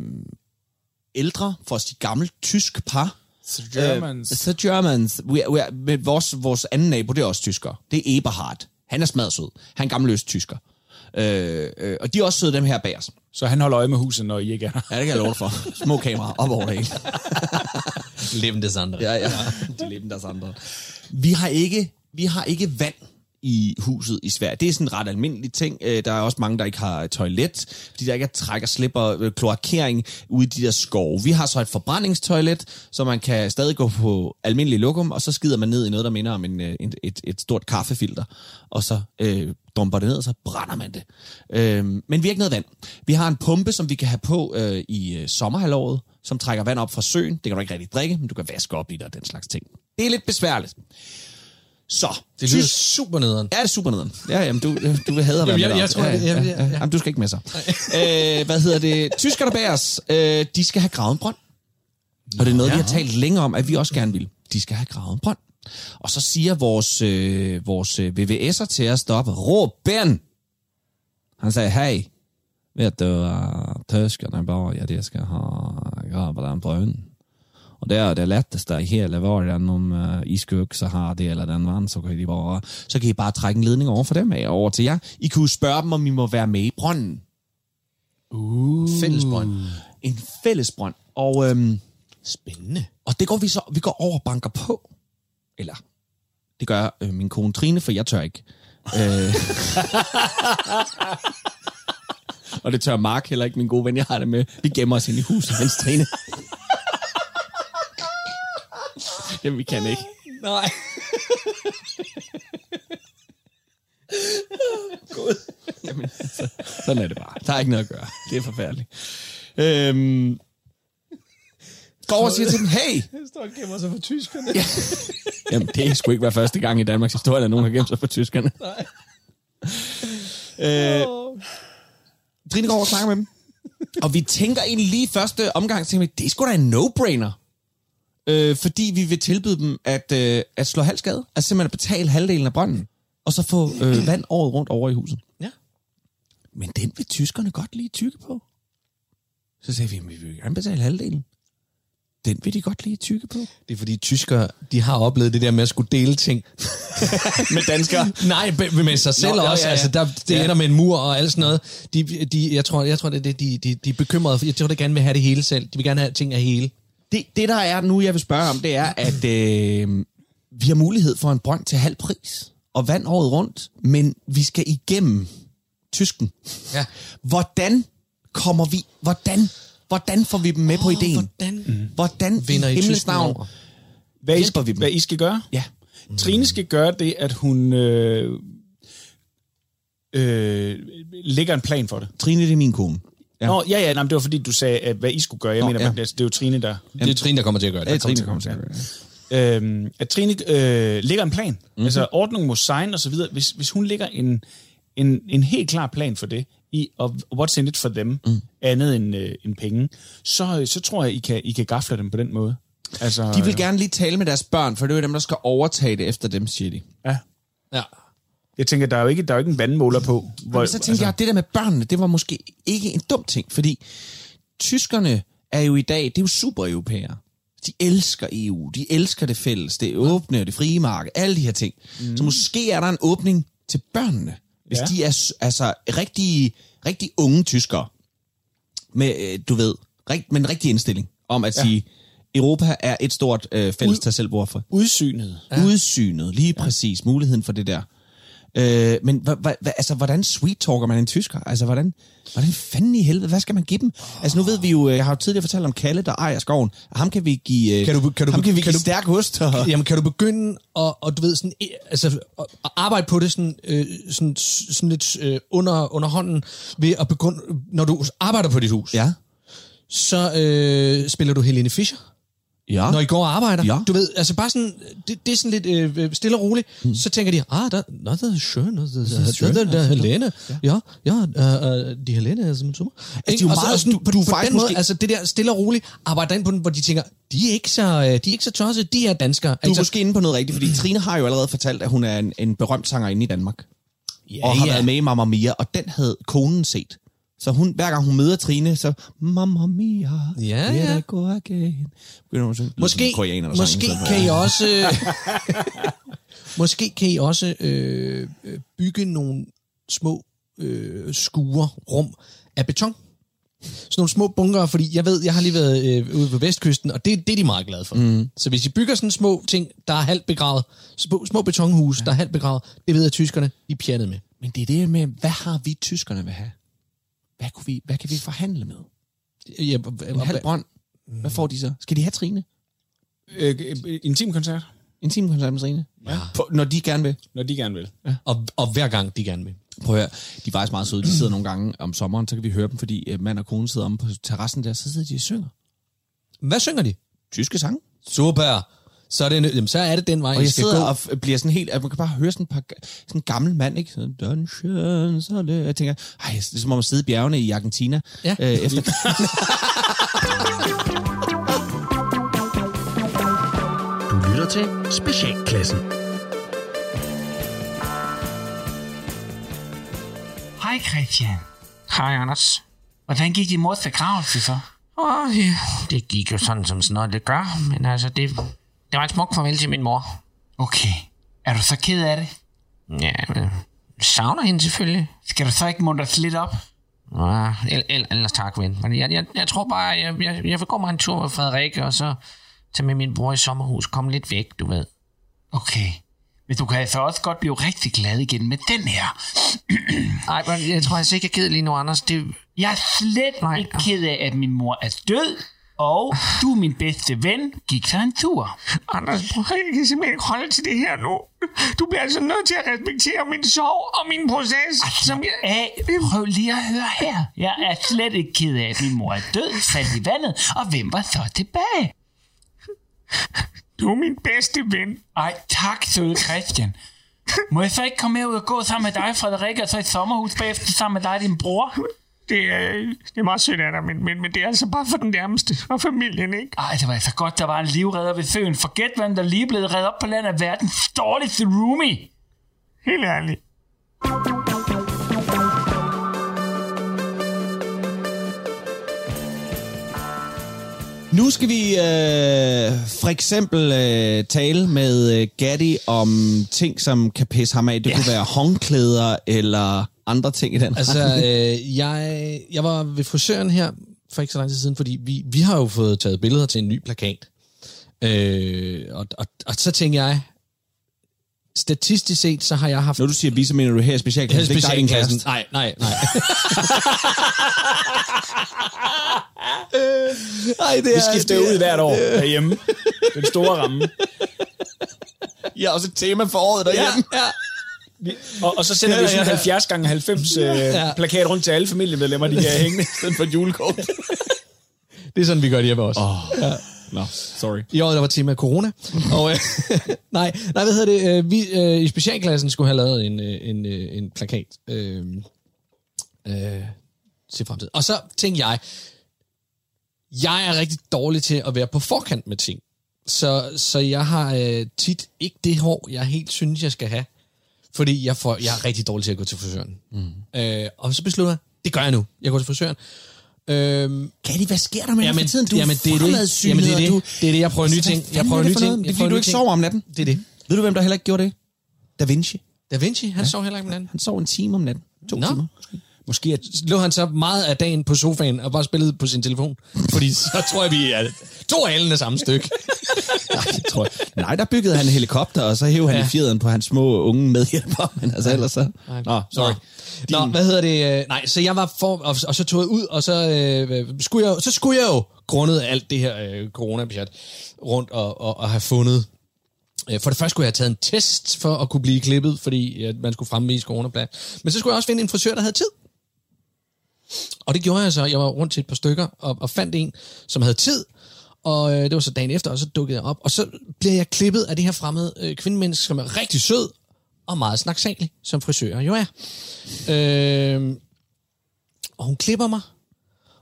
Speaker 2: ældre, for at gammelt, tysk par.
Speaker 4: The Germans.
Speaker 2: Uh, the Germans. We, we, men vores, vores anden nabo, det er også tysker. Det er Eberhard. Han er smadsød. Han er en gammel øst tysker. Øh, øh, og de er også søde, dem her bag os.
Speaker 4: Så han holder øje med huset, når I ikke er her.
Speaker 2: Ja, det kan jeg love dig for. Små kameraer op over det hele.
Speaker 3: Leben des andre.
Speaker 2: Ja, ja. De leben deres andre. Vi har ikke, vi har ikke vand i huset i Sverige. Det er sådan en ret almindelig ting. Øh, der er også mange, der ikke har øh, toilet, fordi der ikke er træk og slipper øh, kloakering ude i de der skove. Vi har så et forbrændingstoilet, så man kan stadig gå på almindelig lokum, og så skider man ned i noget, der minder om en, et, et, stort kaffefilter, og så øh, dumper det ned, og så brænder man det. Øh, men vi har ikke noget vand. Vi har en pumpe, som vi kan have på øh, i sommerhalvåret, som trækker vand op fra søen. Det kan du ikke rigtig drikke, men du kan vaske op i det og den slags ting. Det er lidt besværligt. Så,
Speaker 3: Det lyder
Speaker 2: tysk-
Speaker 3: super nederen.
Speaker 2: Ja, det er super nederen. Ja, jamen, du, du vil have at være
Speaker 3: jeg-
Speaker 2: med
Speaker 3: jeg
Speaker 2: dig.
Speaker 3: tror,
Speaker 2: ja, ja,
Speaker 3: jeg-
Speaker 2: ja,
Speaker 3: jeg-
Speaker 2: ja.
Speaker 3: ja.
Speaker 2: Jamen, du skal ikke med sig. øh, hvad hedder det? Tyskerne bag os, øh, de skal have gravet en brønd. Og det er noget, vi har talt længe om, at vi også gerne vil. De skal have gravet en brønd. Og så siger vores, øh, vores øh, VVS'er til os deroppe, Ruben! Han sagde, hey, ved du, uh, tyskerne bare, ja, de skal have gravet den brønden. Og det er det letteste i hele verden, om uh, I skulle også have del af den vand, så kan, de bare, så kan I bare trække en ledning over for dem af, over til jer. I kunne spørge dem, om I må være med i brønden.
Speaker 3: Fællesbrønd.
Speaker 2: En fælles brønd. Og, øhm,
Speaker 3: Spændende.
Speaker 2: og det går vi så, vi går over og banker på. Eller, det gør øh, min kone Trine, for jeg tør ikke. øh. og det tør Mark heller ikke, min gode ven, jeg har det med. Vi gemmer os ind i huset, mens Trine. Jamen, vi kan ikke.
Speaker 3: Nej.
Speaker 2: Jamen, altså, sådan er det bare. Der er ikke noget at gøre. Det er forfærdeligt. Øhm, går over og siger til dem, hey,
Speaker 3: Jeg står og gemmer sig for tyskerne.
Speaker 2: Ja. Jamen, det skulle ikke være første gang i Danmarks historie, at nogen har gemt sig for tyskerne.
Speaker 3: Nej.
Speaker 2: Øh, Trine går over og snakker med dem. Og vi tænker egentlig lige første omgang, tænker vi, det er sgu da en no-brainer. Øh, fordi vi vil tilbyde dem at, øh, at slå halv skade. Altså simpelthen at betale halvdelen af brønden. Og så få øh, vand året rundt over i huset.
Speaker 3: Ja.
Speaker 2: Men den vil tyskerne godt lige tykke på. Så sagde vi, "Men vi vil gerne betale halvdelen. Den vil de godt lige tykke på.
Speaker 3: Det er fordi tyskere, de har oplevet det der med at skulle dele ting.
Speaker 2: med danskere.
Speaker 3: Nej, med sig selv
Speaker 2: Nå,
Speaker 3: også.
Speaker 2: ja, ja.
Speaker 3: Altså, der, det
Speaker 2: Ja.
Speaker 3: ja. ender med en mur og alt sådan noget. De, de, jeg tror, jeg tror det, er det, de, de, de er bekymrede. For jeg tror, de gerne vil have det hele selv. De vil gerne have ting af hele.
Speaker 2: Det, det, der er nu, jeg vil spørge om, det er, at øh, vi har mulighed for en brønd til halv pris og vand året rundt, men vi skal igennem tysken.
Speaker 3: Ja.
Speaker 2: Hvordan kommer vi, hvordan, hvordan får vi dem med oh, på ideen?
Speaker 3: Hvordan mm.
Speaker 2: Hvordan
Speaker 3: vinder
Speaker 2: i himlens
Speaker 3: tysken
Speaker 2: navn
Speaker 3: over?
Speaker 4: Hvad I,
Speaker 2: hjælper vi
Speaker 4: skal,
Speaker 2: dem?
Speaker 4: hvad I skal gøre?
Speaker 2: Ja.
Speaker 4: Trine skal gøre det, at hun øh, øh, lægger en plan for det.
Speaker 2: Trine, det er min kone.
Speaker 4: Ja. Nå, ja, ja, nej, men det var fordi, du sagde, at hvad I skulle gøre. Jeg
Speaker 2: Nå,
Speaker 4: mener,
Speaker 2: ja.
Speaker 4: ja. det er jo Trine, der...
Speaker 3: Det er Trine, der kommer til at gøre det.
Speaker 2: Det er Trine,
Speaker 3: Der
Speaker 2: kommer til at
Speaker 3: gøre
Speaker 2: gøre
Speaker 4: Øhm, at Trine øh, lægger en plan. Mm-hmm. Altså ordning mod sign og så videre. Hvis, hvis hun lægger en, en, en helt klar plan for det, i og what's in it for dem, mm. andet end, øh, end penge, så, så tror jeg, I kan, I kan gafle dem på den måde. Altså,
Speaker 2: De vil gerne lige tale med deres børn, for det er jo dem, der skal overtage det efter dem, siger de.
Speaker 4: Ja.
Speaker 3: Ja.
Speaker 4: Jeg tænker, der er jo ikke, der er jo ikke en vandmåler på. Hvor,
Speaker 2: Men så tænker altså, jeg, at det der med børnene, det var måske ikke en dum ting, fordi tyskerne er jo i dag, det er jo super europæere. De elsker EU, de elsker det fælles, det åbne og det frie marked, alle de her ting. Mm. Så måske er der en åbning til børnene, hvis
Speaker 4: Ja.
Speaker 2: ja. de er altså rigtig, rigtig unge tyskere, med, øh, du ved, rigt, med en rigtig indstilling om at ja. sige, Europa er et stort øh, fælles tag selv for.
Speaker 4: Udsynet.
Speaker 2: Ja. Udsynet, lige præcis, muligheden for det der. Øh, men hva, hva, altså, hvordan sweet talker man en tysker? Altså, hvordan, hvordan fanden i helvede, hvad skal man give dem? Altså, nu ved vi jo, øh, jeg har jo tidligere fortalt om Kalle, der ejer skoven. Ham kan vi give, øh,
Speaker 3: Kan du- kan du-
Speaker 2: ham kan vi
Speaker 3: kan
Speaker 2: give
Speaker 3: du-
Speaker 2: stærk ost. Og,
Speaker 3: Jamen, kan du begynde at, og du ved, sådan, altså, at arbejde på det sådan, øh, sådan, sådan lidt øh, under, under hånden, ved at begynde, når du arbejder på dit hus,
Speaker 2: ja.
Speaker 3: så øh, spiller du Helene Fischer,
Speaker 2: Ja.
Speaker 3: når I går og arbejder.
Speaker 2: Ja.
Speaker 3: Du ved, altså bare sådan, det, det er sådan lidt øh, stille og roligt, mm. så tænker de, ah, der, der er schön, der, der, der, er Helene, ja, ja, øh, øh, de Helene er som super.
Speaker 2: Altså, de er jo meget- du-
Speaker 3: på,
Speaker 2: du er
Speaker 3: på
Speaker 2: faktisk
Speaker 3: den måde, altså det der stille og roligt, arbejder ind på den, hvor de tænker, de er ikke så, øh, de er ikke så tosset, de er danskere.
Speaker 2: Du er måske inde på noget rigtigt, fordi Trine har jo allerede fortalt, at hun er en, en berømt sangerinde i Danmark.
Speaker 3: ja,
Speaker 2: og har
Speaker 3: ja.
Speaker 2: været med i Mamma Mia, og den havde konen set. Så hun, hver gang hun møder Trine, så Mamma Mia,
Speaker 3: Ja, ja.
Speaker 2: Go again. Begynder hun lyder
Speaker 3: Måske,
Speaker 2: koreaner, der
Speaker 3: måske
Speaker 2: sang,
Speaker 3: kan I også... måske kan I også øh, øh, bygge nogle små øh, skuer, rum af beton. Sådan nogle små bunker, fordi jeg ved, jeg har lige været øh, ude på vestkysten, og det, det er de meget glade for. Mm. Så hvis I bygger sådan små ting, der er halvt begravet, små, små betonhuse, ja. der er halvt begravet, det ved jeg, tyskerne, de er pjattet med.
Speaker 2: Men det er det med, hvad har vi tyskerne vil have? Hvad, kunne vi, hvad kan vi forhandle med?
Speaker 3: Ja,
Speaker 2: En halv brønd. Hvad får de så? Skal de have Trine?
Speaker 4: Øh, øh, intimkoncert,
Speaker 2: En timekoncert med Trine? Ja. På, når de gerne vil.
Speaker 4: når de gerne vil.
Speaker 3: og, og hver gang de gerne vil.
Speaker 2: Prøv at høre, de er faktisk meget søde. De sidder nogle gange om sommeren, så kan vi høre dem, fordi øh, mand og kone sidder om på terrassen der, så sidder de og synger.
Speaker 3: Hvad synger de?
Speaker 2: Tyske sange.
Speaker 3: Super! Så er det, jamen, så er det den vej,
Speaker 2: Og
Speaker 3: I
Speaker 2: jeg
Speaker 3: skal
Speaker 2: sidder
Speaker 3: gå.
Speaker 2: og bliver sådan helt, at man kan bare høre sådan et par, sådan en gammel mand, ikke? Sådan, Dungeon, så det. Jeg tænker, ej, det er som om at sidde i bjergene i Argentina.
Speaker 3: Ja.
Speaker 2: Øh, efter,
Speaker 5: Du lytter til Specialklassen.
Speaker 6: Hej Christian. Hej Anders. Hvordan gik din mors begravelse så?
Speaker 12: Åh, ja, det gik jo sådan, som sådan noget det gør, men altså, det, det var et smukt farvel til min mor.
Speaker 6: Okay. Er du så ked af det?
Speaker 12: Ja, men jeg savner hende selvfølgelig.
Speaker 6: Skal du så ikke muntres lidt op?
Speaker 12: Ja, el, el, ellers tak, ven. Men jeg, jeg, jeg tror bare, jeg, jeg, jeg vil gå mig en tur med Frederikke, og så tage med min bror i sommerhus. Komme lidt væk, du ved.
Speaker 6: Okay. Men du kan altså også godt blive rigtig glad igen med den her.
Speaker 12: Nej, men jeg tror altså ikke, jeg gider lige nu, Anders. Det,
Speaker 6: Jeg er slet
Speaker 12: Nej.
Speaker 6: ikke ked af, at min mor er død, og du min bedste ven. Gik så en tur.
Speaker 12: Anders, prøv, jeg kan simpelthen ikke holde til det her nu. Du bliver altså nødt til at respektere min sorg og min proces. Som jeg...
Speaker 6: Af, prøv lige at høre her. Jeg er slet ikke ked af, at min mor er død, faldt i vandet, og hvem var så tilbage?
Speaker 12: Du er min bedste ven.
Speaker 6: Ej, tak, søde Christian. Må jeg så ikke komme med ud og gå sammen med dig, Frederik, og så i sommerhus bagefter sammen med dig og din bror?
Speaker 12: Det er, det er meget sødt af dig, men, men, men det er altså bare for den nærmeste og familien, ikke?
Speaker 6: Ej, det var altså godt, der var en livredder ved søen. Forget, hvem der lige er blevet reddet op på land af verdens dårligste roomie.
Speaker 12: Helt ærligt.
Speaker 2: nu skal vi øh, for eksempel øh, tale med øh, Gatti om ting, som kan pisse ham af. Det ja. kunne være håndklæder eller andre ting i den
Speaker 3: Altså, øh, jeg, jeg var ved frisøren her for ikke så lang tid siden, fordi vi, vi har jo fået taget billeder til en ny plakat. Øh, og, og, og så tænker jeg, statistisk set, så har jeg haft...
Speaker 2: Når du siger vi, så mener du her i specialklassen. det er ikke dig, kæreste.
Speaker 3: Nej, nej, nej.
Speaker 2: Nej, det
Speaker 4: Vi skifter ud hvert år herhjemme. Den store ramme.
Speaker 2: Jeg har også et tema for året derhjemme.
Speaker 3: ja.
Speaker 4: Vi, og, og så sender vi sådan en 70 gange 90 øh, plakat rundt til alle familiemedlemmer, de kan hænge i stedet for et julekort.
Speaker 3: Det er sådan, vi gør det hjemme også.
Speaker 2: Oh. Ja. Nå, sorry.
Speaker 3: I år der var tema corona. Og, øh, nej, nej, hvad hedder det? Øh, vi øh, i specialklassen skulle have lavet en, øh, en, øh, en plakat øh, øh, til fremtiden. Og så tænkte jeg, jeg er rigtig dårlig til at være på forkant med ting. Så, så jeg har øh, tit ikke det hår, jeg helt synes, jeg skal have. Fordi jeg, får, jeg er rigtig dårlig til at gå til frisøren. Mm. Øh, og så beslutter jeg, det gør jeg nu. Jeg går til frisøren. Øhm,
Speaker 2: Gatti, hvad sker der med
Speaker 3: Jamen,
Speaker 2: tiden? Du
Speaker 3: jamen, det er det. Jamen, det er det.
Speaker 2: Du...
Speaker 3: Det er det, jeg prøver nye ting. Jeg prøver
Speaker 2: er det
Speaker 3: nye ting.
Speaker 2: Det er fordi, du ikke sover om natten.
Speaker 3: Det er det.
Speaker 2: Ved du, hvem der heller ikke gjorde det? Da Vinci.
Speaker 3: Da Vinci, han ja. sov heller ikke med den.
Speaker 2: Han sov en time om natten. To
Speaker 3: Nå.
Speaker 2: timer.
Speaker 3: Måske at, lå han så meget af dagen på sofaen og bare spillede på sin telefon. Fordi så tror jeg, vi er To alene samme stykke.
Speaker 2: Nej, tror jeg. Nej, der byggede han en helikopter, og så hævde han
Speaker 3: Ja.
Speaker 2: i fjeden på hans små unge medhjælpere. Men altså ellers så... Nå, sorry.
Speaker 3: Nå, Nå, hvad hedder det? øh, Nej, så jeg var for, og, og så tog jeg ud, og så, øh, skulle jeg, så skulle jeg jo, grundet af alt det her øh, corona rundt og, og, og have fundet Øh, For det første skulle jeg have taget en test for at kunne blive klippet, fordi at man skulle fremme i coronablad. Men så skulle jeg også finde en frisør, der havde tid. Og det gjorde jeg så. Jeg var rundt til et par stykker og, og fandt en, som havde tid. Og øh, det var så dagen efter, og så dukkede jeg op. Og så bliver jeg klippet af det her fremmede øh, kvindemenneske, som er rigtig sød og meget snaksalig, som frisører jo er. Øh, og hun klipper mig,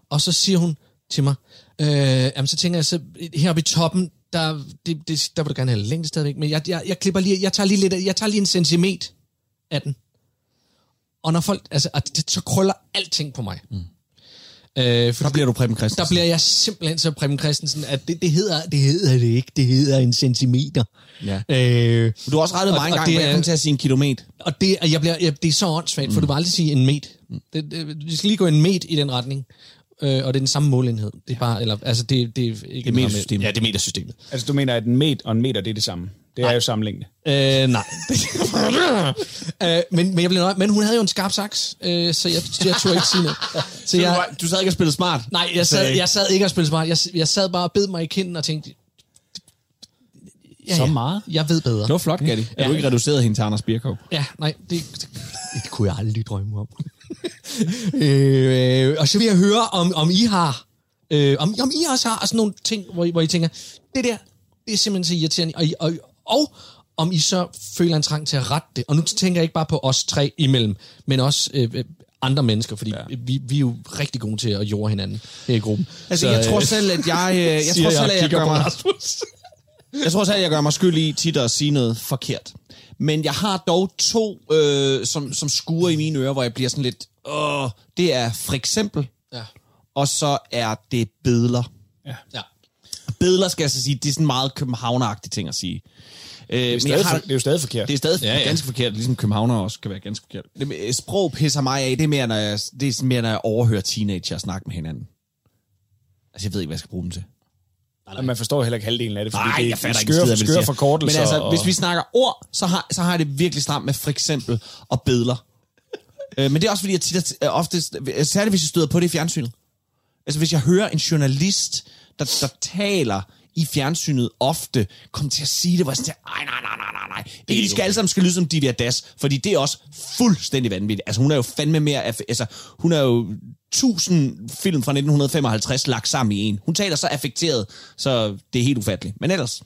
Speaker 3: og så siger hun til mig, øh, jamen så tænker jeg, så heroppe i toppen, der, det, det, der vil du gerne have længde stadigvæk, men jeg, jeg, jeg klipper lige, jeg tager lige lidt, jeg tager lige en centimeter af den. Og når folk, altså, at det, så krøller alting på mig. Mm. Øh, for
Speaker 2: Der bliver du Preben
Speaker 3: der
Speaker 2: Christensen.
Speaker 3: bliver jeg simpelthen så Preben Christensen, at det, det, hedder, det hedder det ikke, det hedder en centimeter.
Speaker 2: Ja.
Speaker 3: Øh,
Speaker 2: Du har også rettet
Speaker 3: Og-
Speaker 2: mig en
Speaker 3: og
Speaker 2: gang,
Speaker 3: det
Speaker 2: hvor jeg kom til at sige en kilometer.
Speaker 3: og det, og jeg bliver, jeg, det er så åndssvagt, mm. for du vil aldrig sige en met. Det, det, vi skal lige gå en met i den retning. Øh, og det er den samme målenhed. Det er bare, eller, altså det, det er ikke
Speaker 2: Det er metersystemet.
Speaker 3: Ja, det er metersystemet.
Speaker 4: Altså, du mener, at en meter og en meter, det er det samme? Det er jo samme længde.
Speaker 3: Øh, nej. øh, men, men, jeg blev nøje, men hun havde jo en skarp saks, øh, så jeg, jeg turde ikke sige noget. Så jeg,
Speaker 2: Du sad ikke og spillede smart.
Speaker 3: nej, jeg sad, jeg sad ikke og spillede smart. Jeg, jeg sad bare og bed mig i kinden og tænkte... Ja,
Speaker 4: Så
Speaker 3: ja,
Speaker 4: meget?
Speaker 3: Jeg ved bedre.
Speaker 2: Det var flot, Gatti. Er
Speaker 3: Ja.
Speaker 2: du ikke reduceret hende til Anders Birkov?
Speaker 3: Ja, nej, det, det, det kunne jeg aldrig drømme om. Øh, og så vil jeg høre, om, om I har, øh, om, om I også har sådan nogle ting, hvor I, hvor I tænker, det der, det er simpelthen så irriterende, og, I- og, og om I så føler en trang til at rette det. Og nu tænker jeg ikke bare på os tre imellem, men også øh, øh, andre mennesker, fordi ja. vi, vi er jo rigtig gode til at jorde hinanden her i gruppen.
Speaker 2: Altså, jeg tror
Speaker 3: øh,
Speaker 2: selv, at jeg, øh, jeg, tror selv, at jeg gør mig, jeg tror selv, at jeg gør mig skyld i tit at sige noget forkert. Men jeg har dog to, øh, som, som skuer i mine ører, hvor jeg bliver sådan lidt, åh, det er for eksempel,
Speaker 3: Ja.
Speaker 2: og så er det bedler.
Speaker 3: ja.
Speaker 2: Bedler, skal jeg så sige, det er sådan meget københavneragtige ting at sige. Øh,
Speaker 4: Det er, stadig,
Speaker 2: jeg har,
Speaker 4: for, det er jo stadig forkert.
Speaker 2: det er stadig
Speaker 3: Ja,
Speaker 2: ja,
Speaker 3: ja.
Speaker 2: ja. ganske forkert, ligesom københavner også kan være ganske forkert. Det, med- sprog pisser mig af, det er mere, når jeg, det er mere, når jeg overhører teenager snakke med hinanden. Altså, jeg ved ikke, hvad jeg skal bruge dem til.
Speaker 4: Og man forstår heller ikke halvdelen af det, fordi
Speaker 2: Nej,
Speaker 4: det
Speaker 2: jeg
Speaker 4: er
Speaker 2: fatter ikke
Speaker 4: skøre,
Speaker 2: de
Speaker 4: skøre
Speaker 2: siger.
Speaker 4: forkortelser.
Speaker 2: Men altså,
Speaker 4: og,
Speaker 2: hvis vi snakker ord, så har, så har jeg det virkelig stramt med for eksempel og bedler. Øh, men det er også fordi, jeg tit, er- øh, oftest, særligt hvis jeg støder på det i fjernsynet. Altså hvis jeg hører en journalist, der, der taler i fjernsynet ofte, kommer til at sige det, hvor jeg sådan, nej, nej, nej, nej, nej, nej. Ikke, de skal alle sammen skal lyde som Divya Das, fordi det er også fuldstændig vanvittigt. Altså hun er jo fandme mere, af- altså hun er jo tusind film fra 1955 lagt sammen i en. Hun taler så affekteret, så det er helt ufatteligt. Men ellers,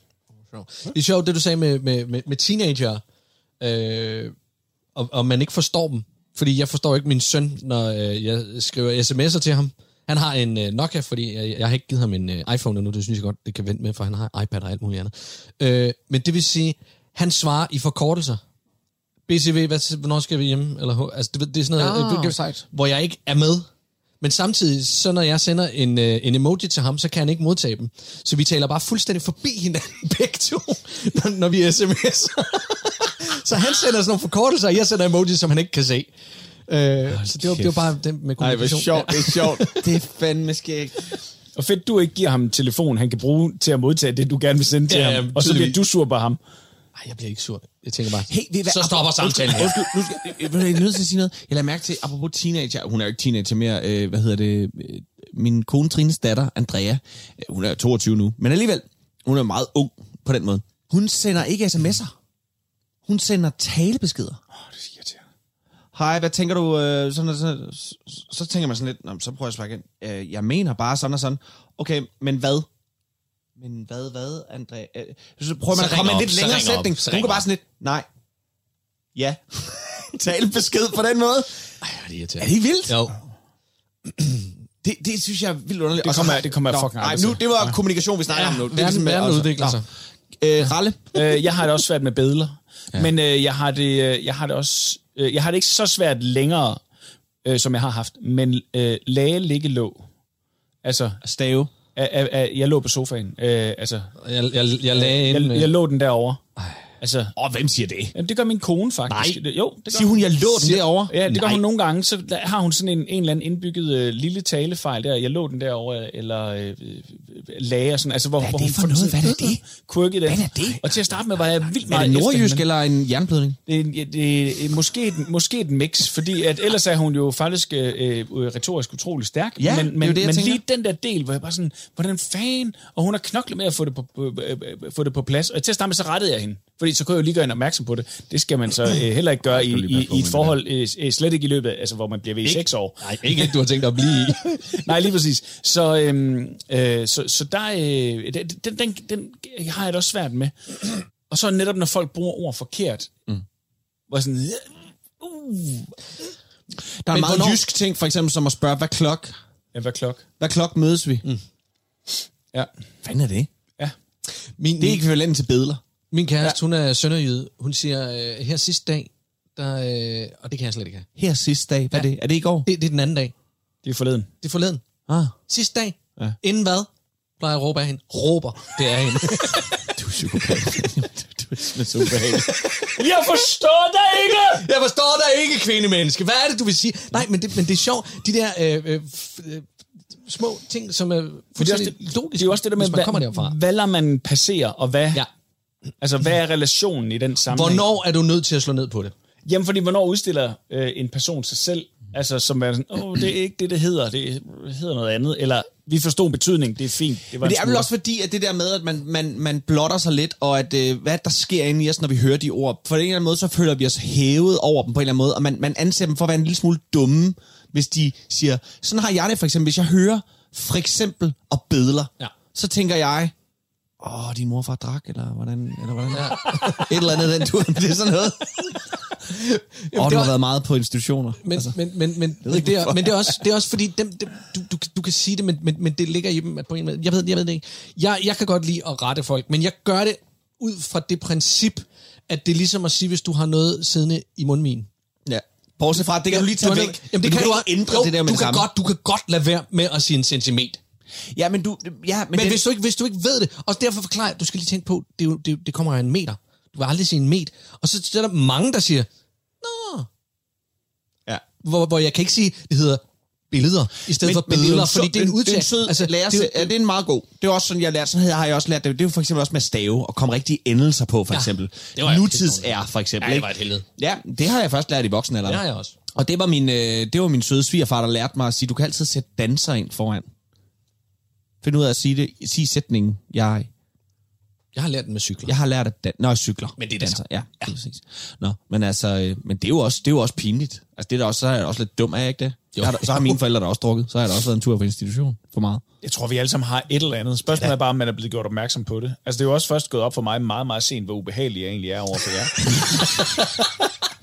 Speaker 3: Det er sjovt, det du sagde med, med, med, med teenager, øh, og, og man ikke forstår dem. Fordi jeg forstår ikke min søn, når øh, jeg skriver sms'er til ham. Han har en øh, Nokia, fordi jeg, jeg har ikke givet ham en øh, iPhone endnu, det synes jeg godt, det kan vente med, for han har iPad og alt muligt andet. Øh, men det vil sige, han svarer i forkortelser. BCV, hvad, hvornår skal vi hjem? Eller, altså, det, det er sådan noget,
Speaker 2: Ah,
Speaker 3: øh,
Speaker 2: sejt.
Speaker 3: hvor jeg ikke er med. Men samtidig, så når jeg sender en, øh, en emoji til ham, så kan han ikke modtage dem. Så vi taler bare fuldstændig forbi hinanden begge to, når, når vi sms'er. Så han sender sådan nogle forkortelser, og jeg sender emoji, som han ikke kan se. Øh, så det var, det var bare den med
Speaker 2: Ej, hvor
Speaker 3: kommunikation.
Speaker 2: sjovt, det er sjovt. det er fandme skægt.
Speaker 4: Og fedt, du ikke giver ham en telefon, han kan bruge til at modtage det, du gerne vil sende til
Speaker 3: Ja,
Speaker 4: ham.
Speaker 3: ja,
Speaker 4: Og så bliver du sur på ham.
Speaker 3: Ej, jeg bliver ikke sur. Jeg tænker bare,
Speaker 2: Hey, ved I hvad?
Speaker 3: så stopper samtalen her.
Speaker 2: Undskyld, nu skal, jeg, jeg, jeg er nødt til at sige noget. Jeg lader mærke til, apropos teenager, hun er jo ikke teenager mere, øh, hvad hedder det, øh, min kone Trines datter, Andrea, øh, hun er 22 nu, men alligevel, hun er meget ung på den måde. Hun sender ikke sms'er. Hun sender talebeskeder.
Speaker 4: Åh, det er irriterende.
Speaker 2: Hej, hvad tænker du? Øh, sådan, sådan, så, så tænker man sådan lidt, Nå, så prøver jeg at svare igen. Øh, jeg mener bare sådan og sådan. Okay, men hvad? Men hvad, hvad, Andrea? Øh, så prøver man
Speaker 3: Så
Speaker 2: at komme med en
Speaker 3: op,
Speaker 2: lidt længere
Speaker 3: ring op,
Speaker 2: sætning.
Speaker 3: så
Speaker 2: Hun kan bare
Speaker 3: op.
Speaker 2: sådan lidt, nej. Ja. Talebesked på den måde.
Speaker 3: Ej, det er
Speaker 2: Er
Speaker 3: irriterende.
Speaker 2: det vildt?
Speaker 3: Jo.
Speaker 2: Det, det synes jeg er vildt underligt.
Speaker 4: Det kommer jeg- det kommer jeg fucking
Speaker 2: Nej, nu,
Speaker 4: til.
Speaker 2: det var kommunikation, vi snakker
Speaker 3: Ja,
Speaker 2: om nu. Det er
Speaker 3: verden,
Speaker 2: ligesom,
Speaker 3: verden udvikler sig.
Speaker 2: Øh, Ralle?
Speaker 4: øh, jeg har det også svært med bedler. Ja. Men øh, jeg, har det, øh, jeg har det også... Øh, jeg har det ikke så svært længere, øh, som jeg har haft. Men øh, lage ligge lå. Altså,
Speaker 2: Stave.
Speaker 4: at, at, at, jeg lå på sofaen. Øh, altså,
Speaker 3: Jeg, jeg, jeg lagde ind...
Speaker 4: jeg, jeg lå den derovre. Altså,
Speaker 2: Åh, hvem siger det?
Speaker 4: jamen, det gør min kone faktisk.
Speaker 2: Nej.
Speaker 4: Jo, det gør
Speaker 2: Siger hun, jeg lå den derovre?
Speaker 4: Ja, det gør
Speaker 2: Nej.
Speaker 4: hun nogle gange. Så har hun sådan en, en eller anden indbygget øh, lille talefejl der. Jeg lå den derovre, eller øh, øh, lage og sådan, altså hvor,
Speaker 2: Hvad er
Speaker 4: hvor
Speaker 2: det
Speaker 4: hun
Speaker 2: for noget? Hvad er det?
Speaker 4: Quirky.
Speaker 2: Hvad er det?
Speaker 4: Og til at starte med var jeg vildt
Speaker 2: Er
Speaker 4: meget
Speaker 2: det
Speaker 4: efter
Speaker 2: nordjysk
Speaker 4: hende.
Speaker 2: eller en jernblødning?
Speaker 4: Det, er- det, det er måske et, måske et mix, fordi at ellers er hun jo faktisk øh, øh, retorisk utrolig stærk.
Speaker 2: Ja,
Speaker 4: men,
Speaker 2: det er
Speaker 4: men,
Speaker 2: det,
Speaker 4: men lige den der del, hvor jeg bare sådan, hvordan fan, og hun har knoklet med at få det på, øh, øh, øh, få det på plads. Og til at starte med, så rettede jeg hende. Fordi så kunne jeg jo lige gøre hende opmærksom på det. Det skal man så øh, heller ikke gøre i, i, i et forhold, øh, øh, slet ikke i løbet af, altså hvor man bliver ved i seks år.
Speaker 2: Nej, ikke et, du har tænkt dig at blive i.
Speaker 4: Nej, lige præcis. Så, øhm, øh, så, så der, øh, den, den, den har jeg det også svært med. Og så netop, når folk bruger ord forkert, mm. hvor sådan, uh,
Speaker 2: Der er en
Speaker 4: Men
Speaker 2: meget
Speaker 4: hvornår-
Speaker 2: jysk ting, for eksempel som at spørge, hvad klok?
Speaker 4: ja, hvad klok?
Speaker 2: Hvad klok mødes vi? Mm.
Speaker 4: Ja.
Speaker 2: Hvad er det?
Speaker 4: Ja.
Speaker 3: Min,
Speaker 2: Det er ekvivalent til bedler.
Speaker 3: Min kæreste, hun er sønderjyde. Hun siger, øh, her sidste dag, der, øh, og det kan jeg slet ikke have.
Speaker 2: Her sidste dag. Hvad er det? Er det i går?
Speaker 3: Det, det er den anden dag.
Speaker 4: Det er forleden.
Speaker 3: Det er forleden.
Speaker 2: Ah,
Speaker 3: Sidste dag.
Speaker 2: Ja.
Speaker 3: Inden hvad? Plejer jeg at råbe af hende. Råber. Det er hende.
Speaker 2: du er psykopat. du er simpelthen så.
Speaker 4: Jeg forstår dig ikke!
Speaker 3: Jeg forstår dig ikke, kvindemenneske. Hvad er det, du vil sige? Nej, men det, men det er sjovt. De der øh, øh, f- øh, små ting, som er
Speaker 4: For det er, også
Speaker 3: fuldstændig
Speaker 4: det,
Speaker 3: logiske,
Speaker 4: det er jo også det der med,
Speaker 3: hvis man kommer
Speaker 4: hvad,
Speaker 3: derfra.
Speaker 4: hvad lader man passere, og hvad,
Speaker 3: Ja.
Speaker 4: Altså, hvad er relationen i den sammenhæng?
Speaker 3: Hvornår er du nødt til at slå ned på det?
Speaker 4: Jamen, fordi hvornår udstiller øh, en person sig selv, altså som er sådan, åh, det er ikke det, det hedder, det hedder noget andet, eller vi forstod betydning, det er fint. Det var
Speaker 2: Men det er vel også fordi, at det der med, at man, man, man blotter sig lidt, og at øh, hvad der sker inde i os, når vi hører de ord. På en eller anden måde, så føler vi os hævet over dem på en eller anden måde, og man, man anser dem for at være en lille smule dumme, hvis de siger, sådan har jeg det for eksempel, hvis jeg hører for eksempel og bedler,
Speaker 3: Ja.
Speaker 2: så tænker jeg, åh, din morfar drak, eller hvordan, eller hvordan? Ja. Et eller andet den tur, det er sådan noget. Oh,
Speaker 3: det
Speaker 2: du har været meget på institutioner.
Speaker 3: Men, altså, men, men, men,
Speaker 2: ikke,
Speaker 3: det er, men det er også, det er også fordi, dem, dem, du, du, du kan sige det, men, men, men det ligger i dem på en måde. Jeg ved, jeg ved det ikke. Jeg, jeg kan godt lide at rette folk, men jeg gør det ud fra det princip, at det er ligesom at sige, hvis du har noget siddende i mundvin.
Speaker 2: Ja. Bortset fra, det kan du lige tage
Speaker 3: har
Speaker 2: væk.
Speaker 3: noget- Jamen, det
Speaker 2: Men
Speaker 3: kan du,
Speaker 2: ikke ændre
Speaker 3: jo,
Speaker 2: det der med
Speaker 3: du
Speaker 2: det
Speaker 3: kan
Speaker 2: samme.
Speaker 3: Godt, du kan godt lade være med at sige en centimeter.
Speaker 2: Ja, men du... Ja, men,
Speaker 3: Men
Speaker 2: den,
Speaker 3: hvis du, ikke, hvis du ikke ved det, og derfor forklarer jeg, du skal lige tænke på, det, er jo, det, det kommer af en meter. Du vil aldrig sige en meter. Og så, er der mange, der siger, Nå.
Speaker 2: Ja.
Speaker 3: Hvor, hvor jeg kan ikke sige, det hedder billeder, i stedet for
Speaker 2: det er jo
Speaker 3: billeder,
Speaker 2: en
Speaker 3: fordi
Speaker 2: sød-
Speaker 3: det er en
Speaker 2: Det er
Speaker 3: udtale.
Speaker 2: en sød altså, lærer,
Speaker 3: det,
Speaker 2: det, ja, det er en meget god. Det er også sådan, jeg lærte. Sådan har jeg også lært det. Det er jo for eksempel også med stave og komme rigtige endelser på, for
Speaker 3: Ja.
Speaker 2: eksempel.
Speaker 3: Det var
Speaker 2: Nutids er, for eksempel.
Speaker 3: Ja, det
Speaker 2: ikke?
Speaker 3: var et helvede.
Speaker 2: Ja, det har jeg først lært i voksenalderen.
Speaker 3: det har jeg også.
Speaker 2: Og det var min, øh, det var min søde svigerfar, der lærte mig at sige, du kan altid sætte danser ind foran. Find ud af at sige det. Sige sætningen, jeg,
Speaker 3: Jeg har lært den med cykler.
Speaker 2: jeg har lært at dan- Nå, jeg cykler.
Speaker 3: Men det er det
Speaker 2: danser. Ja, ja. præcis. Nå, men altså, øh, men det er jo også, det er jo også pinligt. Altså, det er da også, så er jeg også lidt dum, jeg ikke det?
Speaker 3: Jo.
Speaker 2: Jeg har, så har mine forældre da også drukket. Så har jeg da også været en tur på institution for meget.
Speaker 4: Jeg tror, vi alle sammen har et eller andet. Spørgsmålet ja. er bare, om man er blevet gjort opmærksom på det. Altså, det er jo også først gået op for mig meget, meget sent, hvor ubehagelig jeg egentlig er over for jer.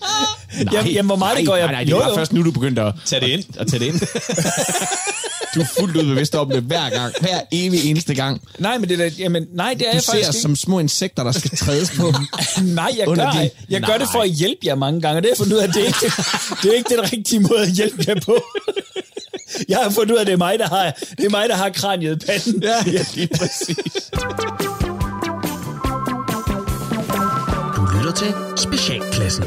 Speaker 4: jamen, jamen, hvor meget det går jeg...
Speaker 2: Nej, nej, det er bare først nu, du begyndte at
Speaker 3: Tag det ind.
Speaker 2: At, at tage det ind. du er fuldt ud bevidst om det hver gang. Hver evig eneste gang.
Speaker 4: Nej, men det er jamen, nej, det er
Speaker 2: Du
Speaker 4: jeg
Speaker 2: ser
Speaker 4: faktisk ikke.
Speaker 2: som små insekter, der skal trædes på.
Speaker 4: Nej, jeg, gør,
Speaker 2: din-
Speaker 4: jeg gør det
Speaker 2: Nej.
Speaker 4: for at hjælpe jer mange gange, og det har jeg fundet ud af, at det er ikke, det er ikke den rigtige måde at hjælpe jer på. Jeg har fundet ud af, at det er mig, der har, det er mig, der har kraniet i panden.
Speaker 2: ja, ja, lige præcis.
Speaker 5: Du lytter til Specialklassen.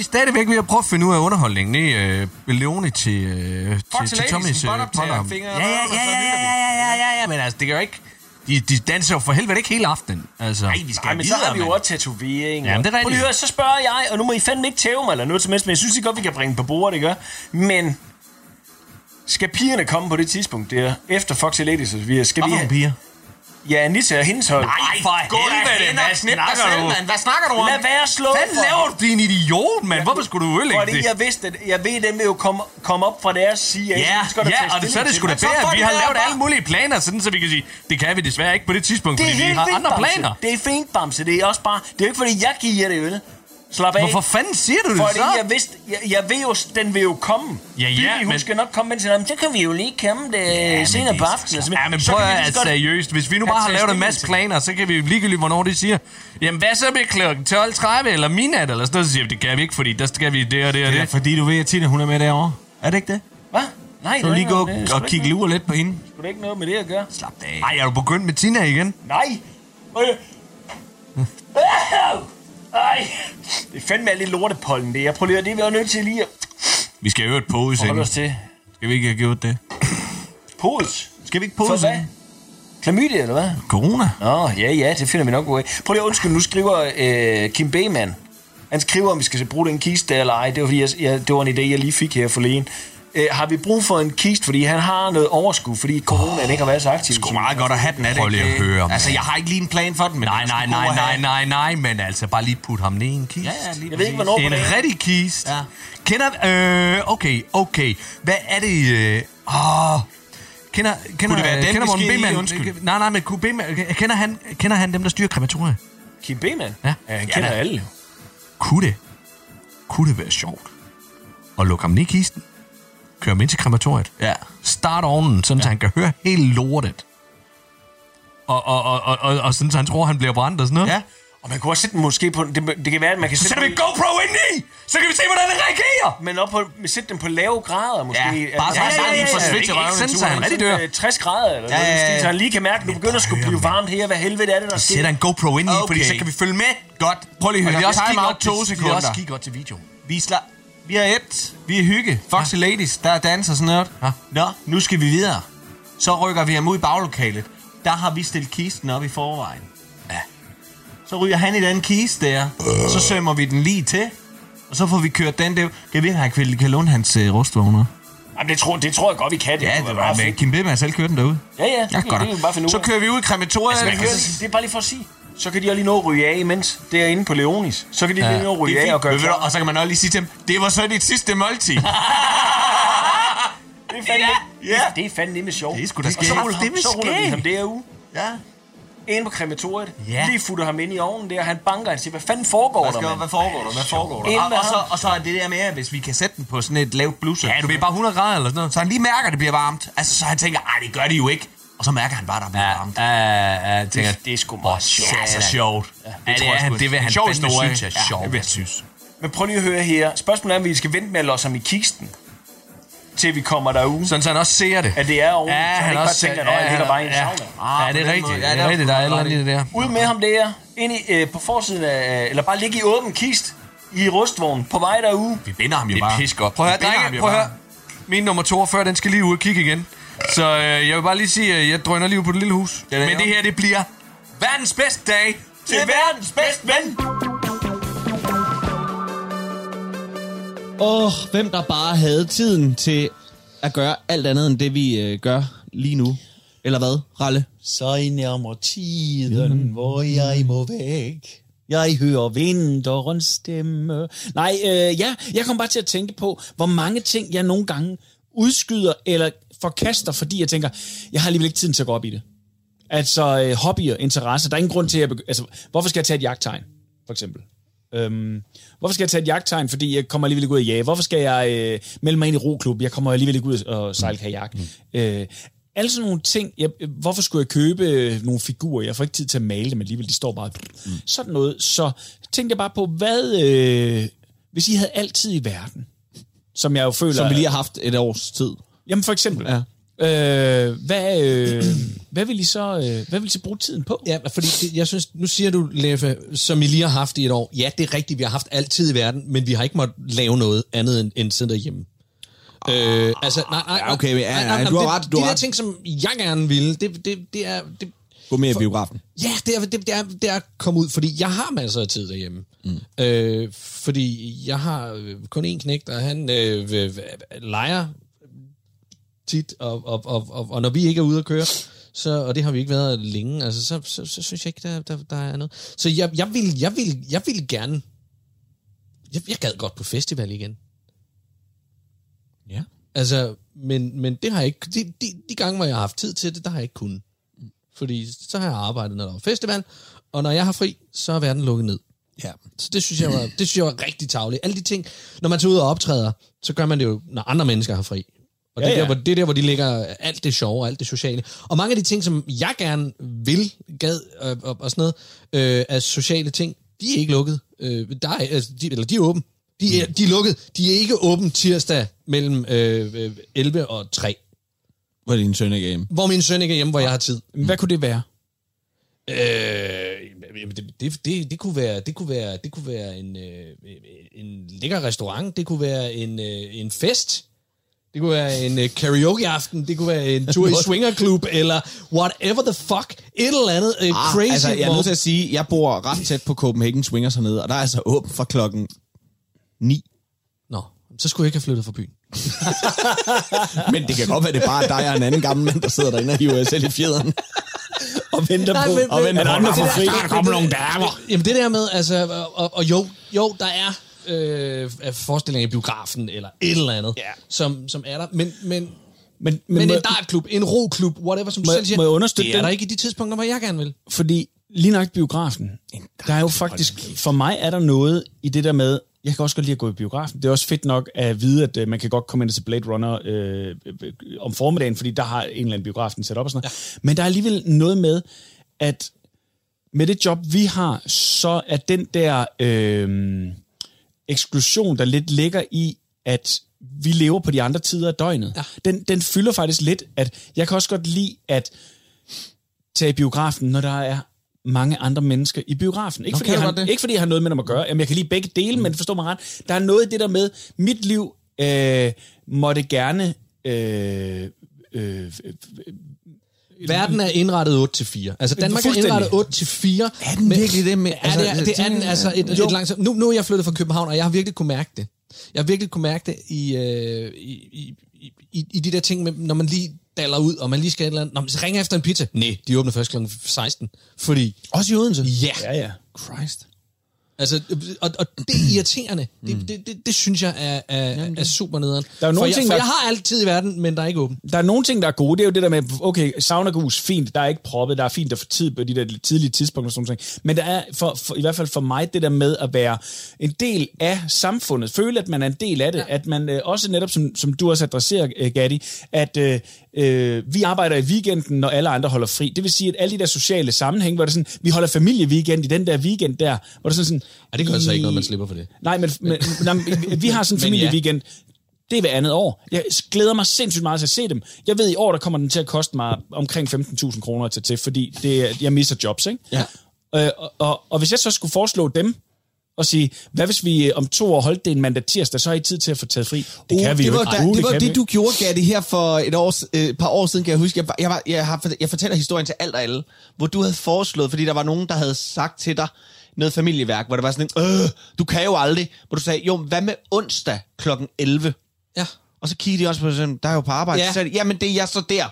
Speaker 13: er stadigvæk ved at prøve at finde ud af underholdningen i øh, Leone til, øh, til, til Tommys øh,
Speaker 12: potterm.
Speaker 13: Ja, ja, ja, ja, ja, ja, ja, men altså, det kan jo ikke... De, de danser jo for helvede ikke hele aftenen. Altså, Nej, vi skal
Speaker 14: Ej, men videre, så har vi jo også tatovering.
Speaker 13: Ja, og... det er rigtigt.
Speaker 14: Hør, så spørger jeg, og nu må I fandme ikke tæve mig eller noget som helst, men jeg synes I godt, vi kan bringe på bordet, ikke? Men skal pigerne komme på det tidspunkt der, efter Foxy Ladies? Skal vi, skal vi have...
Speaker 13: piger?
Speaker 14: Ja, Anissa og hendes hold.
Speaker 13: Nej, for helvede, hvad snakker du? Hvad snakker du om?
Speaker 14: Lad være slå
Speaker 13: Hvad
Speaker 14: for
Speaker 13: laver du, din idiot, mand? Hvorfor skulle du ødelægge
Speaker 14: Fordi
Speaker 13: det?
Speaker 14: jeg vidste, at jeg ved, at dem vil jo komme, komme op fra deres side.
Speaker 13: Ja, ja,
Speaker 14: tages
Speaker 13: og det, så er det sgu da bedre. Vi har lavet alle mulige planer, sådan, så vi kan sige, det kan vi desværre ikke på det tidspunkt, fordi vi har andre planer.
Speaker 14: Det er fint, Bamse. Det er også bare... Det er jo ikke, fordi jeg giver det øl. Slap af.
Speaker 13: Hvorfor fanden siger du det
Speaker 14: Fordi
Speaker 13: så?
Speaker 14: jeg vidste, jeg, jeg ved jo, den vil jo komme.
Speaker 13: Ja, ja,
Speaker 14: Bibi, hun
Speaker 13: men-
Speaker 14: skal nok komme med til. Så kan vi jo lige komme det ja, senere på aftenen.
Speaker 13: Ja, men prøv at altså, seriøst. Hvis vi nu bare har lavet en masse planer, så kan vi jo ligegyldigt, hvornår de siger, jamen hvad så med klokken 12.30 eller midnat, eller sådan noget, så siger vi, det kan vi ikke, fordi der skal vi det og det og det.
Speaker 15: fordi du ved, at Tina hun er med derovre. Er det ikke det?
Speaker 14: Hvad? Nej,
Speaker 15: Så du
Speaker 14: det
Speaker 15: lige
Speaker 14: er
Speaker 15: gå
Speaker 14: det er
Speaker 15: og
Speaker 14: ikke
Speaker 15: kigge lurer lidt på hende?
Speaker 14: sgu da ikke noget med det at gøre.
Speaker 13: Slap af. Ej, er du begyndt med Tina igen?
Speaker 14: Nej. Ej. Det er fandme alt det lortepollen, det. Jeg prøver lige, det er vi jo nødt til lige at
Speaker 13: Vi skal jo et pose,
Speaker 14: Hold
Speaker 13: ikke?
Speaker 14: os til.
Speaker 13: Skal vi ikke have gjort det?
Speaker 14: Pose?
Speaker 13: Skal vi ikke
Speaker 14: For
Speaker 13: pose?
Speaker 14: hvad? Klamydia, eller hvad?
Speaker 13: Corona?
Speaker 14: Nå, ja, ja, det finder vi nok ud af. Prøv lige at undskylde, nu skriver øh, Kim Beman. Han skriver, om vi skal bruge den kiste der eller ej. Det var, fordi jeg, jeg, det var en idé, jeg lige fik her forleden. Øh, har vi brug for en kiste, fordi han har noget overskud, fordi coronaen ikke har været så aktiv?
Speaker 13: Sgu meget godt at have den, er det
Speaker 2: Prøv lige at høre,
Speaker 13: Altså,
Speaker 2: mand.
Speaker 13: jeg har ikke lige en plan for den, men
Speaker 2: Nej, nej, nej, nej, nej, nej, men altså bare lige putte ham ned i en kiste.
Speaker 13: Ja, ja, lige
Speaker 14: Jeg ved ikke, hvornår på
Speaker 13: En rigtig kiste.
Speaker 2: Ja.
Speaker 13: Kender, øh, okay, okay. Hvad er det, øh, åh, kender, kender,
Speaker 2: det være den,
Speaker 13: kender Morten? Bemann,
Speaker 2: Undskyld.
Speaker 13: nej, nej, men kunne Bemann, kender han, kender han dem, der styrer krematoriet?
Speaker 14: Kim Beman?
Speaker 13: Ja.
Speaker 14: ja han
Speaker 13: Ja,
Speaker 14: kender
Speaker 13: da.
Speaker 14: alle.
Speaker 13: Kunne det, kunne det være sjovt at lukke ham ned i kisten, køre ham ind til krematoriet,
Speaker 2: Ja.
Speaker 13: starte ovnen, sådan ja. så han kan høre hele lortet, og, og, og, og, og, og sådan så han tror, han bliver brændt og sådan noget.
Speaker 2: Ja.
Speaker 14: Og man kunne også sætte den måske på... Det, det kan være, at man kan
Speaker 13: Så
Speaker 14: sætte
Speaker 13: sætter vi GoPro ind i, så kan vi se, hvordan den reagerer.
Speaker 14: men op på, sætte den på lave grader måske.
Speaker 2: Ja, bare så
Speaker 14: ja, ja, ja, ja,
Speaker 2: sved
Speaker 14: ja.
Speaker 2: til
Speaker 13: Ikke
Speaker 2: røven.
Speaker 13: sådan, så han rigtig dør.
Speaker 14: øh, 60 grader, eller
Speaker 2: Ja, ja, ja.
Speaker 14: så han lige kan mærke, at nu begynder at skulle blive varmt her. Hvad helvede er det, der sker?
Speaker 13: Sætter en GoPro ind i, okay. fordi så kan vi følge med.
Speaker 2: Godt. Prøv lige at høre.
Speaker 13: også
Speaker 2: to
Speaker 13: til-
Speaker 2: sekunder.
Speaker 13: Vi også kigge godt til video.
Speaker 2: Vi, sla- vi er et. Vi er hygge. Foxy ja. Ladies, der er danser sådan noget.
Speaker 13: Ja.
Speaker 2: Nå, nu skal vi videre. Så rykker vi ham ud i baglokalet. Der har vi stillet kisten op i forvejen. Ja. Så ryger han i den kiste der. Så sømmer vi den lige til. Og så får vi kørt den der. Kan vi ikke have kan, kan låne hans uh, rustvogner?
Speaker 14: Jamen, det, tror, det tror jeg godt, vi kan. Det
Speaker 2: Ja, det var med. Kim Bibber selv kørte den derude.
Speaker 14: Ja, ja, det,
Speaker 2: Ja, godt.
Speaker 14: det bare finde ud
Speaker 2: Så
Speaker 14: af.
Speaker 2: kører vi ud i krematoriet.
Speaker 14: Altså, man kan, det er bare lige for at sige. Så kan de også lige nå at ryge af imens. Derinde på Leonis. Så kan de lige nå at ryge
Speaker 2: Det er
Speaker 14: af og gøre klar.
Speaker 2: Og så kan man også lige sige til dem, det var så dit sidste måltid.
Speaker 14: Det er fandme,
Speaker 2: Ja, ja.
Speaker 14: det er fandme nemlig sjovt.
Speaker 2: Det er sgu da
Speaker 14: Og så
Speaker 2: skægt.
Speaker 14: ruller, ham,
Speaker 2: Det er
Speaker 14: så ruller vi
Speaker 2: skægt.
Speaker 14: ham derude.
Speaker 2: ja.
Speaker 14: Ind på krematoriet.
Speaker 2: Ja.
Speaker 14: Lige futter ham ind i ovnen der. Han banker, han siger, hvad fanden foregår
Speaker 2: Hvad,
Speaker 14: der,
Speaker 2: skal,
Speaker 14: mand?
Speaker 2: hvad foregår der? Hvad foregår der? Og,
Speaker 14: med
Speaker 2: og, så, og så er det der med, at hvis vi kan sætte den på sådan et lavt blusser.
Speaker 13: Ja, du ved, bare 100 grader eller sådan noget.
Speaker 2: Så han lige mærker, at det bliver varmt. Altså, så han tænker, ej, det gør det jo ikke. Og så mærker han bare, at der bliver varmt.
Speaker 13: Ja, ja, jeg tænker,
Speaker 14: Det er sgu meget sjovt.
Speaker 13: det er så sjovt. Ja, det,
Speaker 2: tror
Speaker 13: er,
Speaker 2: jeg
Speaker 13: han,
Speaker 2: sgu.
Speaker 13: det vil han
Speaker 2: Sjov
Speaker 13: fandme
Speaker 2: historie.
Speaker 13: synes er
Speaker 2: Ja,
Speaker 13: sjovt.
Speaker 2: det vil jeg
Speaker 13: synes.
Speaker 14: Men prøv lige at høre her. Spørgsmålet er, om vi skal vente med at låse ham i kisten. Til vi kommer derud.
Speaker 13: Sådan, så han også ser det.
Speaker 14: At det er ordentligt.
Speaker 13: Ja,
Speaker 14: så han,
Speaker 13: han
Speaker 14: ikke bare
Speaker 13: også-
Speaker 14: tænker, at
Speaker 13: ja,
Speaker 14: ja, jeg ligger bare i en
Speaker 13: ja.
Speaker 14: sauna.
Speaker 13: Ja, det er rigtigt. Ja,
Speaker 2: Ja,
Speaker 13: det er
Speaker 2: der
Speaker 13: rigtigt. Der er et eller det der.
Speaker 14: Ud med ham der. Ind i, øh, på forsiden af... Eller bare ligge i åben kist. I rustvognen. På vej derude.
Speaker 2: Vi binder ham jo
Speaker 13: Det er
Speaker 2: bare.
Speaker 13: pis godt. Prøv at høre, drenge, prøv at
Speaker 2: bare.
Speaker 13: høre. Min nummer 42, den skal lige ud og kigge igen. Så øh, jeg vil bare lige sige, at jeg drøner lige på det lille hus.
Speaker 2: det,
Speaker 13: Men det her, det bliver verdens bedste dag.
Speaker 14: Til verdens bedste ven.
Speaker 16: Åh, hvem der bare havde tiden til at gøre alt andet end det, vi øh, gør lige nu. Eller hvad, Ralle?
Speaker 4: Så nærmer tiden, hvor jeg må væk. Jeg hører vinterens stemme. Nej, øh, ja, jeg kom bare til at tænke på, hvor mange ting jeg nogle gange udskyder eller forkaster, fordi jeg tænker, jeg har alligevel ikke tiden til at gå op i det. Altså øh, hobbyer, interesser. Der er ingen grund til at... begy- Altså, hvorfor skal jeg tage et jagttegn, for eksempel? Øhm, hvorfor skal jeg tage et jagttegn, fordi jeg kommer alligevel ikke ud at jage? Hvorfor skal jeg øh, melde mig ind i roklub? Jeg kommer alligevel ikke ud og sejle kajak. Mm. Øh, alle sådan nogle ting. Jeg, hvorfor skulle jeg købe øh, nogle figurer? Jeg får ikke tid til at male dem alligevel. De står bare... Mm. Sådan noget. Så tænkte jeg bare på, hvad... Øh, hvis I havde altid i verden, som jeg jo føler...
Speaker 16: Som vi lige har haft et års tid.
Speaker 4: Jamen for eksempel.
Speaker 16: Ja.
Speaker 4: Øh, hvad, øh, hvad, vil I så, øh, hvad vil I så bruge tiden på?
Speaker 3: Ja, fordi det, jeg synes, nu siger du, Leffe, som I lige har haft i et år. Ja, det er rigtigt, vi har haft altid i verden, men vi har ikke måttet lave noget andet end, end sidde derhjemme. Øh, altså, nej, nej,
Speaker 16: Ja, okay, ja,
Speaker 3: nej,
Speaker 16: nej,
Speaker 3: nej,
Speaker 16: du har
Speaker 3: det,
Speaker 16: ret, du
Speaker 3: de
Speaker 16: har
Speaker 3: der
Speaker 16: ret.
Speaker 3: ting, som jeg gerne ville, det, det, det er... Det,
Speaker 16: Gå mere i biografen.
Speaker 3: Ja, det er, det, det, er, det er at komme ud, fordi jeg har masser af tid derhjemme. Mm. Øh, fordi jeg har øh, kun én knægt, og han øh, øh, leger tit, og, og, og, og, og når vi ikke er ude at køre, så, og det har vi ikke været længe, altså, så, så, så synes jeg ikke, der, der, der er noget. Så jeg, jeg, vil, jeg, vil, jeg vil gerne... Jeg, jeg gad godt på festival igen.
Speaker 16: Ja.
Speaker 3: Altså, men, men det har jeg ikke... De, de, de gange, hvor jeg har haft tid til det, der har jeg ikke kunnet. Fordi så har jeg arbejdet, når der var festival, og når jeg har fri, så er verden lukket ned.
Speaker 16: Ja.
Speaker 3: Så det synes jeg var, det synes jeg var rigtig tavligt. Alle de ting, når man tager ud og optræder, så gør man det jo, når andre mennesker har fri. Og
Speaker 4: Ja,
Speaker 3: det, er
Speaker 4: ja.
Speaker 3: der, hvor, det er der, hvor de lægger alt det sjove og alt det sociale. Og mange af de ting, som jeg gerne vil, gad og, og, og sådan noget, øh, af sociale ting, de er ikke lukket. Øh, der er, altså, de, eller de er åbne. De er, de er lukket. De er ikke åbent tirsdag mellem øh, øh, 11 og 3.
Speaker 16: Hvor din søn ikke er hjemme.
Speaker 3: Hvor min søn ikke er hjemme, hvor jeg har tid.
Speaker 4: Hvad kunne det være?
Speaker 3: Øh, det, det, det, det, kunne være, det kunne være, det kunne være en, øh, en lækker restaurant, det kunne være en, øh, en fest, det kunne være en øh, karaoke-aften, det kunne være en tur i swingerklub, eller whatever the fuck, et eller andet øh,
Speaker 2: Ah,
Speaker 3: crazy.
Speaker 2: altså, jeg er nødt til at sige, at jeg bor ret tæt på Copenhagen Swingers hernede, og der er altså åben fra klokken 9.
Speaker 3: Nå, så skulle jeg ikke have flyttet fra byen.
Speaker 2: Men det kan godt være, det er bare dig og en anden gammel mand, der sidder derinde og hiver selv i fjederen.
Speaker 4: og venter
Speaker 3: Nej,
Speaker 4: på,
Speaker 3: men-
Speaker 4: og
Speaker 3: men-
Speaker 4: venter på,
Speaker 3: men-
Speaker 4: at få
Speaker 3: det
Speaker 4: fri.
Speaker 3: der- det- det- Jamen det der med, altså, og, og jo, jo, der er øh, forestillinger i biografen, eller et eller andet, ja. som, som er der, men, men,
Speaker 4: men, men,
Speaker 3: men
Speaker 4: må-
Speaker 3: en dartklub, en roklub, whatever, som du
Speaker 4: Må-
Speaker 3: selv siger,
Speaker 4: må jeg understøtte
Speaker 3: det er
Speaker 4: den?
Speaker 3: der ikke i de tidspunkter, hvor jeg gerne vil.
Speaker 4: Fordi lige nok biografen, der er jo faktisk, for mig er der noget i det der med, jeg kan også godt lide at gå i biografen. Det er også fedt nok at vide, at øh, man kan godt komme ind til Blade Runner øh, øh, om formiddagen, fordi der har en eller anden biografen sat op og sådan noget. Ja. Men der er alligevel noget med, at med det job, vi har, så er den der øh, eksklusion, der lidt ligger i, at vi lever på de andre tider af døgnet, ja. den, den fylder faktisk lidt, at jeg kan også godt lide at tage i biografen, når der er mange andre mennesker i biografen. Ikke,
Speaker 3: Nå,
Speaker 4: fordi, jeg har, ikke fordi jeg har noget med dem at gøre. Jamen, jeg kan lide begge dele, mm. men forstå mig ret. Der er noget i det der med, mit liv øh, måtte gerne... Øh, øh,
Speaker 3: Verden er indrettet 8 til 4. Altså Danmark er indrettet 8 til 4.
Speaker 2: Er den virkelig det med-
Speaker 3: Er det,
Speaker 2: altså,
Speaker 3: det er den altså et,
Speaker 2: Jo.
Speaker 3: et langt, nu, nu er jeg flyttet fra København, og jeg har virkelig kunne mærke det. Jeg har virkelig kunne mærke det i, øh, i, i, i, i de der ting, med, når man lige daller ud, og man lige skal et eller andet. Når man ringer efter en pizza. Nej, de åbner først kl. 16. Fordi...
Speaker 2: Også i Odense?
Speaker 3: Ja.
Speaker 4: Ja, ja.
Speaker 2: Christ.
Speaker 3: Altså, og, og det er irriterende. Det, det, det, det synes jeg er, er, er super nederen.
Speaker 4: Der er jo
Speaker 3: for
Speaker 4: nogle
Speaker 3: jeg,
Speaker 4: ting,
Speaker 3: for
Speaker 4: der-
Speaker 3: jeg har altid i verden, men der er ikke åben.
Speaker 4: Der er nogle ting, der er gode. Det er jo det der med, okay, saunagus, fint, der er ikke proppet, der er fint at få tid på de der tidlige tidspunkter og sådan noget. Men der er, for, for, i hvert fald for mig, det der med at være en del af samfundet, føle, at man er en del af det, ja. at man øh, også netop, som, som du også adresserer, øh, Gatti, at øh, øh, vi arbejder i weekenden, når alle andre holder fri. Det vil sige, at alle de der sociale sammenhæng, hvor det sådan, vi holder familieweekend i den der weekend der, hvor det sådan sådan...
Speaker 3: Ej, det gør altså ikke noget, man slipper for det.
Speaker 4: Nej, men, men, men vi har sådan en familieweekend. Det er hver andet år. Jeg glæder mig sindssygt meget til at se dem. Jeg ved, i år der kommer den til at koste mig omkring 15.000 kroner tage til, fordi det, jeg misser jobs, ikke?
Speaker 3: Ja.
Speaker 4: Øh, og, og, og hvis jeg så skulle foreslå dem, og sige, hvad hvis vi øh, om to år holdt det en mandag tirsdag, så har I tid til at få taget fri. Det
Speaker 2: Uh,
Speaker 4: kan vi
Speaker 2: det
Speaker 4: jo
Speaker 2: var,
Speaker 4: ikke.
Speaker 2: da,
Speaker 4: Uh,
Speaker 2: det, var
Speaker 4: kan vi
Speaker 2: det, du gjorde, Gatti, her for et, års, øh, par år siden, kan jeg huske. Jeg, var- jeg, var, jeg, har, jeg fortæller historien til alt og alle, hvor du havde foreslået, fordi der var nogen, der havde sagt til dig noget familieværk, hvor der var sådan en, øh, du kan jo aldrig, hvor du sagde, jo, hvad med onsdag klokken 11?
Speaker 3: Ja.
Speaker 2: Og så kiggede de også på sådan, der er jo på arbejde.
Speaker 3: Ja.
Speaker 2: Ja. Så sagde de, jamen det er jeg så der.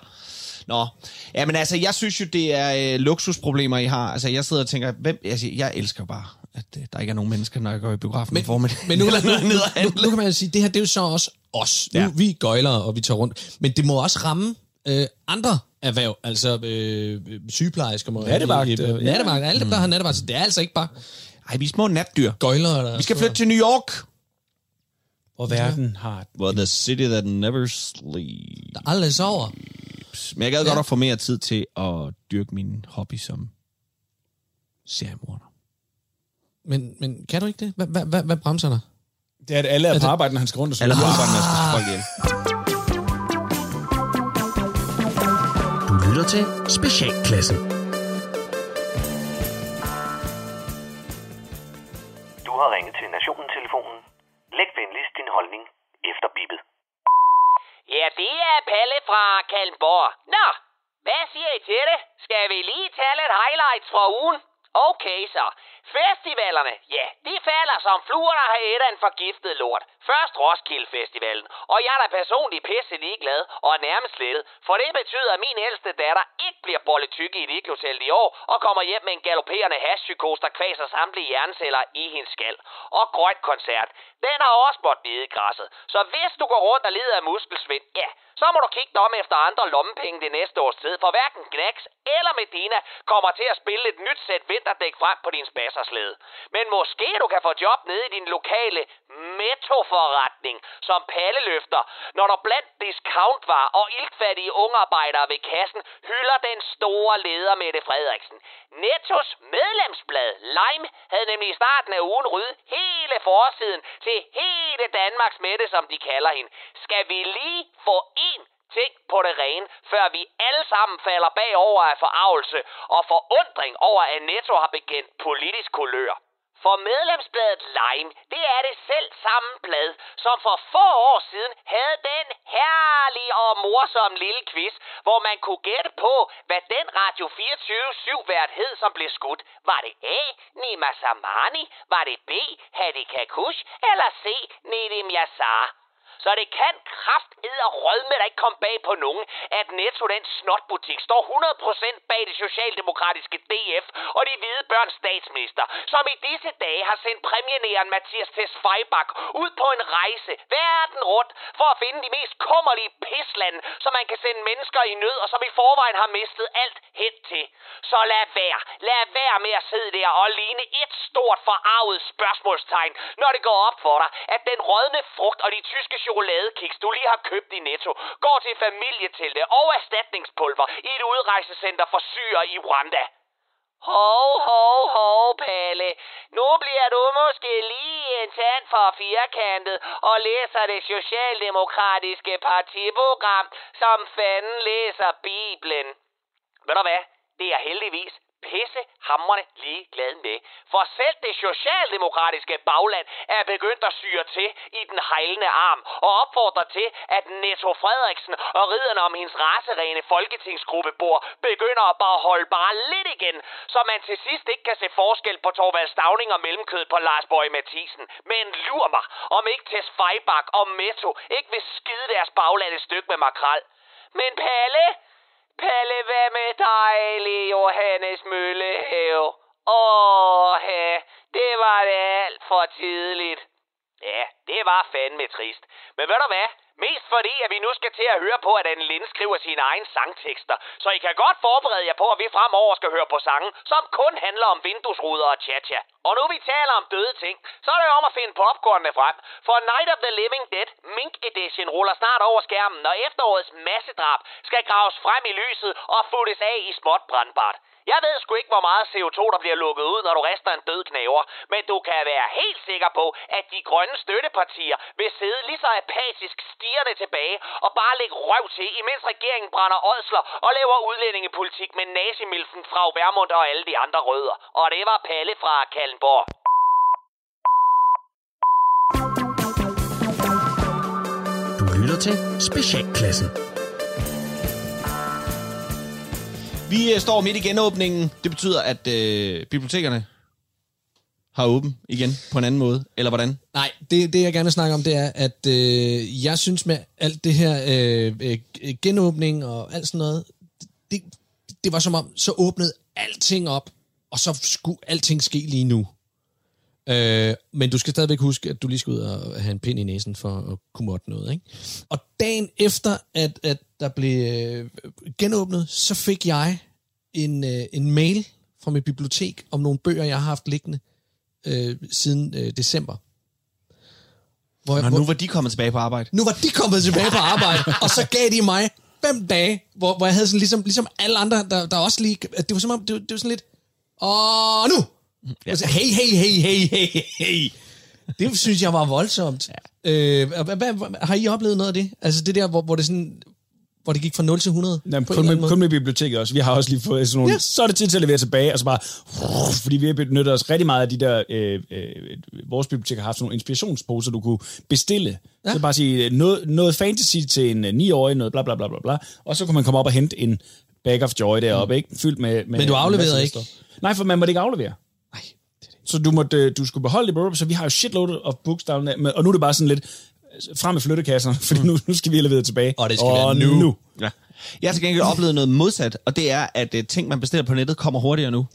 Speaker 2: Nå, jamen altså, jeg synes jo, det er øh, luksusproblemer, I har. Altså, jeg sidder og tænker, hvem, altså, jeg elsker bare, at øh, der ikke er nogen mennesker, når jeg går i biografen men, formiddag.
Speaker 3: Men nu, nu, nu, nu, nu kan man jo sige, det her det er jo så også os. Nu,
Speaker 2: Ja.
Speaker 3: Vi gøjler, og vi tager rundt. Men det må også ramme øh, andre erhverv. Altså øh, sygeplejersker. Må
Speaker 4: Nattevagt,
Speaker 3: Øh,
Speaker 4: øh,
Speaker 3: nattevagt. Alle dem, der har nattevagt. Så det er altså ikke bare
Speaker 2: Ej, vi er små natdyr.
Speaker 3: gøjler. Der
Speaker 2: Vi skal flytte til New York.
Speaker 4: Og verden har...
Speaker 2: Well, the city that never sleeps.
Speaker 3: Der aldrig sover.
Speaker 2: Men jeg gad
Speaker 3: Ja.
Speaker 2: godt at få mere tid til at dyrke min hobby som seriemorder.
Speaker 3: Men, men kan du ikke det? Hvad, hvad, hvad, hvad bremser dig?
Speaker 4: Det er, at alle er på arbejde, når han skal rundt og
Speaker 2: har
Speaker 4: videre.
Speaker 2: arbejdet med at folk ihjel.
Speaker 17: Lytter til Specialklassen.
Speaker 18: Du har ringet til Nationen-telefonen. Læg venligst din holdning efter bippet.
Speaker 19: Ja, det er Palle fra Kalmborg. Nå, hvad siger I til det? Skal vi lige tage lidt highlights fra ugen? Okay så. Festivalerne, ja, de falder som fluer, der har et af en forgiftet lort. Først Roskilde Festivalen, og jeg er da personligt pisse ligeglad og er nærmest lettet, for det betyder, at min ældste datter ikke bliver bolletykke i et ikhotel i år, og kommer hjem med en galopperende hashpsykose, der kvaser samtlige hjerneceller i hendes skal. Og grønt koncert, den har også måttet nede i græsset. Så hvis du går rundt og lider af muskelsvind, ja, så må du kigge dig om efter andre lommepenge det næste års tid, for hverken Gnax eller Medina kommer til at spille et nyt sæt vinterdæk frem på din spasserslede. Men måske du kan få job nede i din lokale forretning som palleløfter, når der blandt discountvar og iltfattige ungarbejdere ved kassen hylder den store leder Mette Frederiksen. Nettos medlemsblad Lime havde nemlig i starten af ugen ryddet hele forsiden til hele Danmarks Mette, som de kalder hende. Skal vi lige få en ting på det rene, før vi alle sammen falder bagover af forarvelse og forundring over, at Netto har bekendt politisk kulør. For medlemsbladet Lime, det er det selv samme blad, som for få år siden havde den herlige og morsomme lille quiz, hvor man kunne gætte på, hvad den Radio 24 vært hed, som blev skudt. Var det A. Nima Samani? Var det B. Hadi Kakush? Eller C. Nedim Yassar? Så det kan kraft og rødme, der ikke komme bag på nogen, at Netto, den snotbutik, står 100% bag det socialdemokratiske DF og de hvide børns statsminister, som i disse dage har sendt premiernæren Mathias Tesfajbak ud på en rejse verden rundt for at finde de mest kummerlige pislande, som man kan sende mennesker i nød og som i forvejen har mistet alt hen til. Så lad være, lad være med at sidde der og ligne et stort forarvet spørgsmålstegn, når det går op for dig, at den rødne frugt og de tyske chokoladekiks, du lige har købt i Netto, går til familietelte og erstatningspulver i et udrejsecenter for syre i Rwanda. Hov, hov, hov, Palle. Nu bliver du måske lige en tand for firkantet og læser det socialdemokratiske partiprogram, som fanden læser Bibelen. Ved du hvad? Det er heldigvis pisse hammerne lige glad med. For selv det socialdemokratiske bagland er begyndt at syre til i den hejlende arm og opfordrer til, at Netto Frederiksen og ridderne om hendes raserene folketingsgruppebord begynder at bare holde bare lidt igen, så man til sidst ikke kan se forskel på Torvald Stavning og mellemkød på Lars Borg Mathisen. Men lur mig, om ikke Tess Feibach og Netto ikke vil skide deres bagland et stykke med makrel. Men Palle, Pelle, hvad med dejlig Johannes Møllehave? Åh, det var det alt for tidligt. Ja, det var fandme trist. Men ved du hvad? Mest fordi, at vi nu skal til at høre på, at Anne Linde skriver sine egne sangtekster. Så I kan godt forberede jer på, at vi fremover skal høre på sange, som kun handler om vinduesruder og cha-cha. Og nu vi taler om døde ting, så er det om at finde popcornene frem. For Night of the Living Dead Mink Edition ruller snart over skærmen, og efterårets massedrab skal graves frem i lyset og futtes af i småt brandbart. Jeg ved sgu ikke, hvor meget CO2, der bliver lukket ud, når du rester en død knæver. Men du kan være helt sikker på, at de grønne støttepartier vil sidde lige så apatisk stirrende tilbage og bare lægge røv til, imens regeringen brænder ådsler og laver udlændingepolitik med nazimilfen fra Vermund og alle de andre rødder. Og det var Palle fra Kallenborg.
Speaker 5: Du lytter til Specialklassen.
Speaker 2: Vi øh, står midt i genåbningen. Det betyder, at øh, bibliotekerne har åben igen på en anden måde, eller hvordan?
Speaker 3: Nej, det, det jeg gerne vil snakke om, det er, at øh, jeg synes med alt det her øh, øh, genåbning og alt sådan noget, det, det var som om, så åbnede alting op, og så skulle alting ske lige nu. Øh, men du skal stadigvæk huske, at du lige skal ud og have en pind i næsen for at kunne måtte noget. Ikke? Og dagen efter, at, at der blev øh, genåbnet, så fik jeg en, øh, en mail fra mit bibliotek om nogle bøger, jeg har haft liggende øh, siden øh, december.
Speaker 2: Hvor, Nå, nu var de kommet tilbage på arbejde.
Speaker 3: Nu var de kommet tilbage på arbejde, og så gav de mig fem dage, hvor, hvor jeg havde sådan ligesom, ligesom alle andre, der, der også lige... Det var som om, det, var- det var sådan lidt... Og nu! Ja. Altså, hey, hey, hey, hey, hey, hey. Det synes jeg var voldsomt. Ja. Øh, hvad, har I oplevet noget af det? Altså det der, hvor, hvor det sådan hvor det gik fra 0 til 100?
Speaker 11: Jamen, kun, med, kun med biblioteket også. Vi har også lige fået sådan nogle...
Speaker 3: Ja.
Speaker 11: Så er det tid til at levere tilbage, og så bare... Fordi vi har benyttet os rigtig meget af de der... Øh, øh, vores bibliotek har haft sådan nogle inspirationsposer, du kunne bestille. Ja. Så bare sige, øh, noget, noget fantasy til en øh, 9-årig, noget bla bla bla bla bla. Og så kunne man komme op og hente en bag of joy deroppe, ikke? Fyldt med... med
Speaker 3: Men du afleverede ikke?
Speaker 11: Nej, for man måtte ikke aflevere. Så du, måtte, øh, du skulle beholde det på så vi har jo shitload of books down og nu er det bare sådan lidt øh, frem med flyttekasserne, fordi nu, nu skal vi have leveret tilbage.
Speaker 3: Og det skal
Speaker 11: og
Speaker 3: være nu.
Speaker 11: nu.
Speaker 2: Ja. Jeg har til gengæld oplevet noget modsat, og det er, at uh, ting, man bestiller på nettet, kommer hurtigere nu.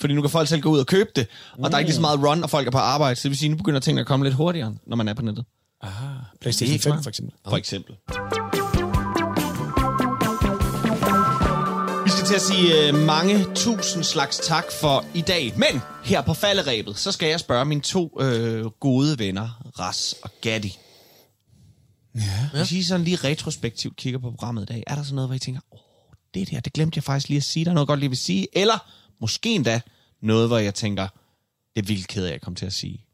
Speaker 2: Fordi nu kan folk selv gå ud og købe det, og der er ikke lige så meget run, og folk er på arbejde, så det vil sige, nu begynder tingene at komme lidt hurtigere, når man er på nettet.
Speaker 11: Ah,
Speaker 2: er
Speaker 11: PlayStation
Speaker 2: ikke
Speaker 11: 5
Speaker 2: smart.
Speaker 11: for eksempel.
Speaker 2: For eksempel. Vi skal til at sige uh, mange tusind slags tak for i dag. Men her på falderæbet, så skal jeg spørge mine to uh, gode venner, Ras og Gatti. Ja. Hvis I sådan lige retrospektivt kigger på programmet i dag, er der så noget, hvor I tænker, åh, det der, det glemte jeg faktisk lige at sige, der er noget godt lige vil sige, eller måske endda noget, hvor jeg tænker, det er vildt ked af, at jeg kom til at sige.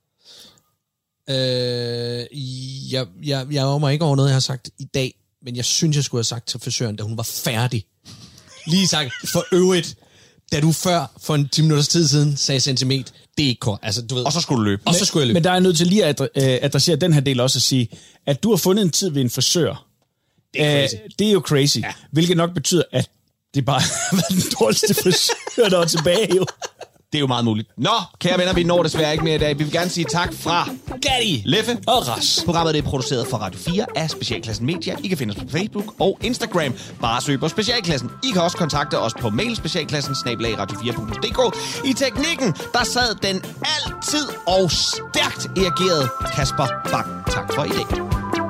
Speaker 3: Øh, jeg, jeg, jeg mig ikke over noget, jeg har sagt i dag, men jeg synes, jeg skulle have sagt til frisøren, da hun var færdig. Lige sagt, for øvrigt, da du før, for en 10 minutters tid siden, sagde centimeter, det er ikke kort. Altså, du ved,
Speaker 2: Og så skulle du løbe.
Speaker 3: Og så skulle jeg løbe.
Speaker 4: Men der er jeg nødt til lige at øh, adressere den her del også at sige, at du har fundet en tid ved en frisør. Det er,
Speaker 3: crazy.
Speaker 4: det er jo crazy. Ja. Hvilket nok betyder, at det bare har været den dårligste frisør, der er tilbage jo.
Speaker 2: Det er jo meget muligt. Nå, kære venner, vi når desværre ikke mere i dag. Vi vil gerne sige tak fra
Speaker 3: Gatti,
Speaker 2: Leffe
Speaker 3: og Ras.
Speaker 2: Programmet det er produceret for Radio 4 af Specialklassen Media. I kan finde os på Facebook og Instagram. Bare søg på Specialklassen. I kan også kontakte os på mail specialklassen radio4.dk. I teknikken, der sad den altid og stærkt reagerede Kasper Bang. Tak for i dag.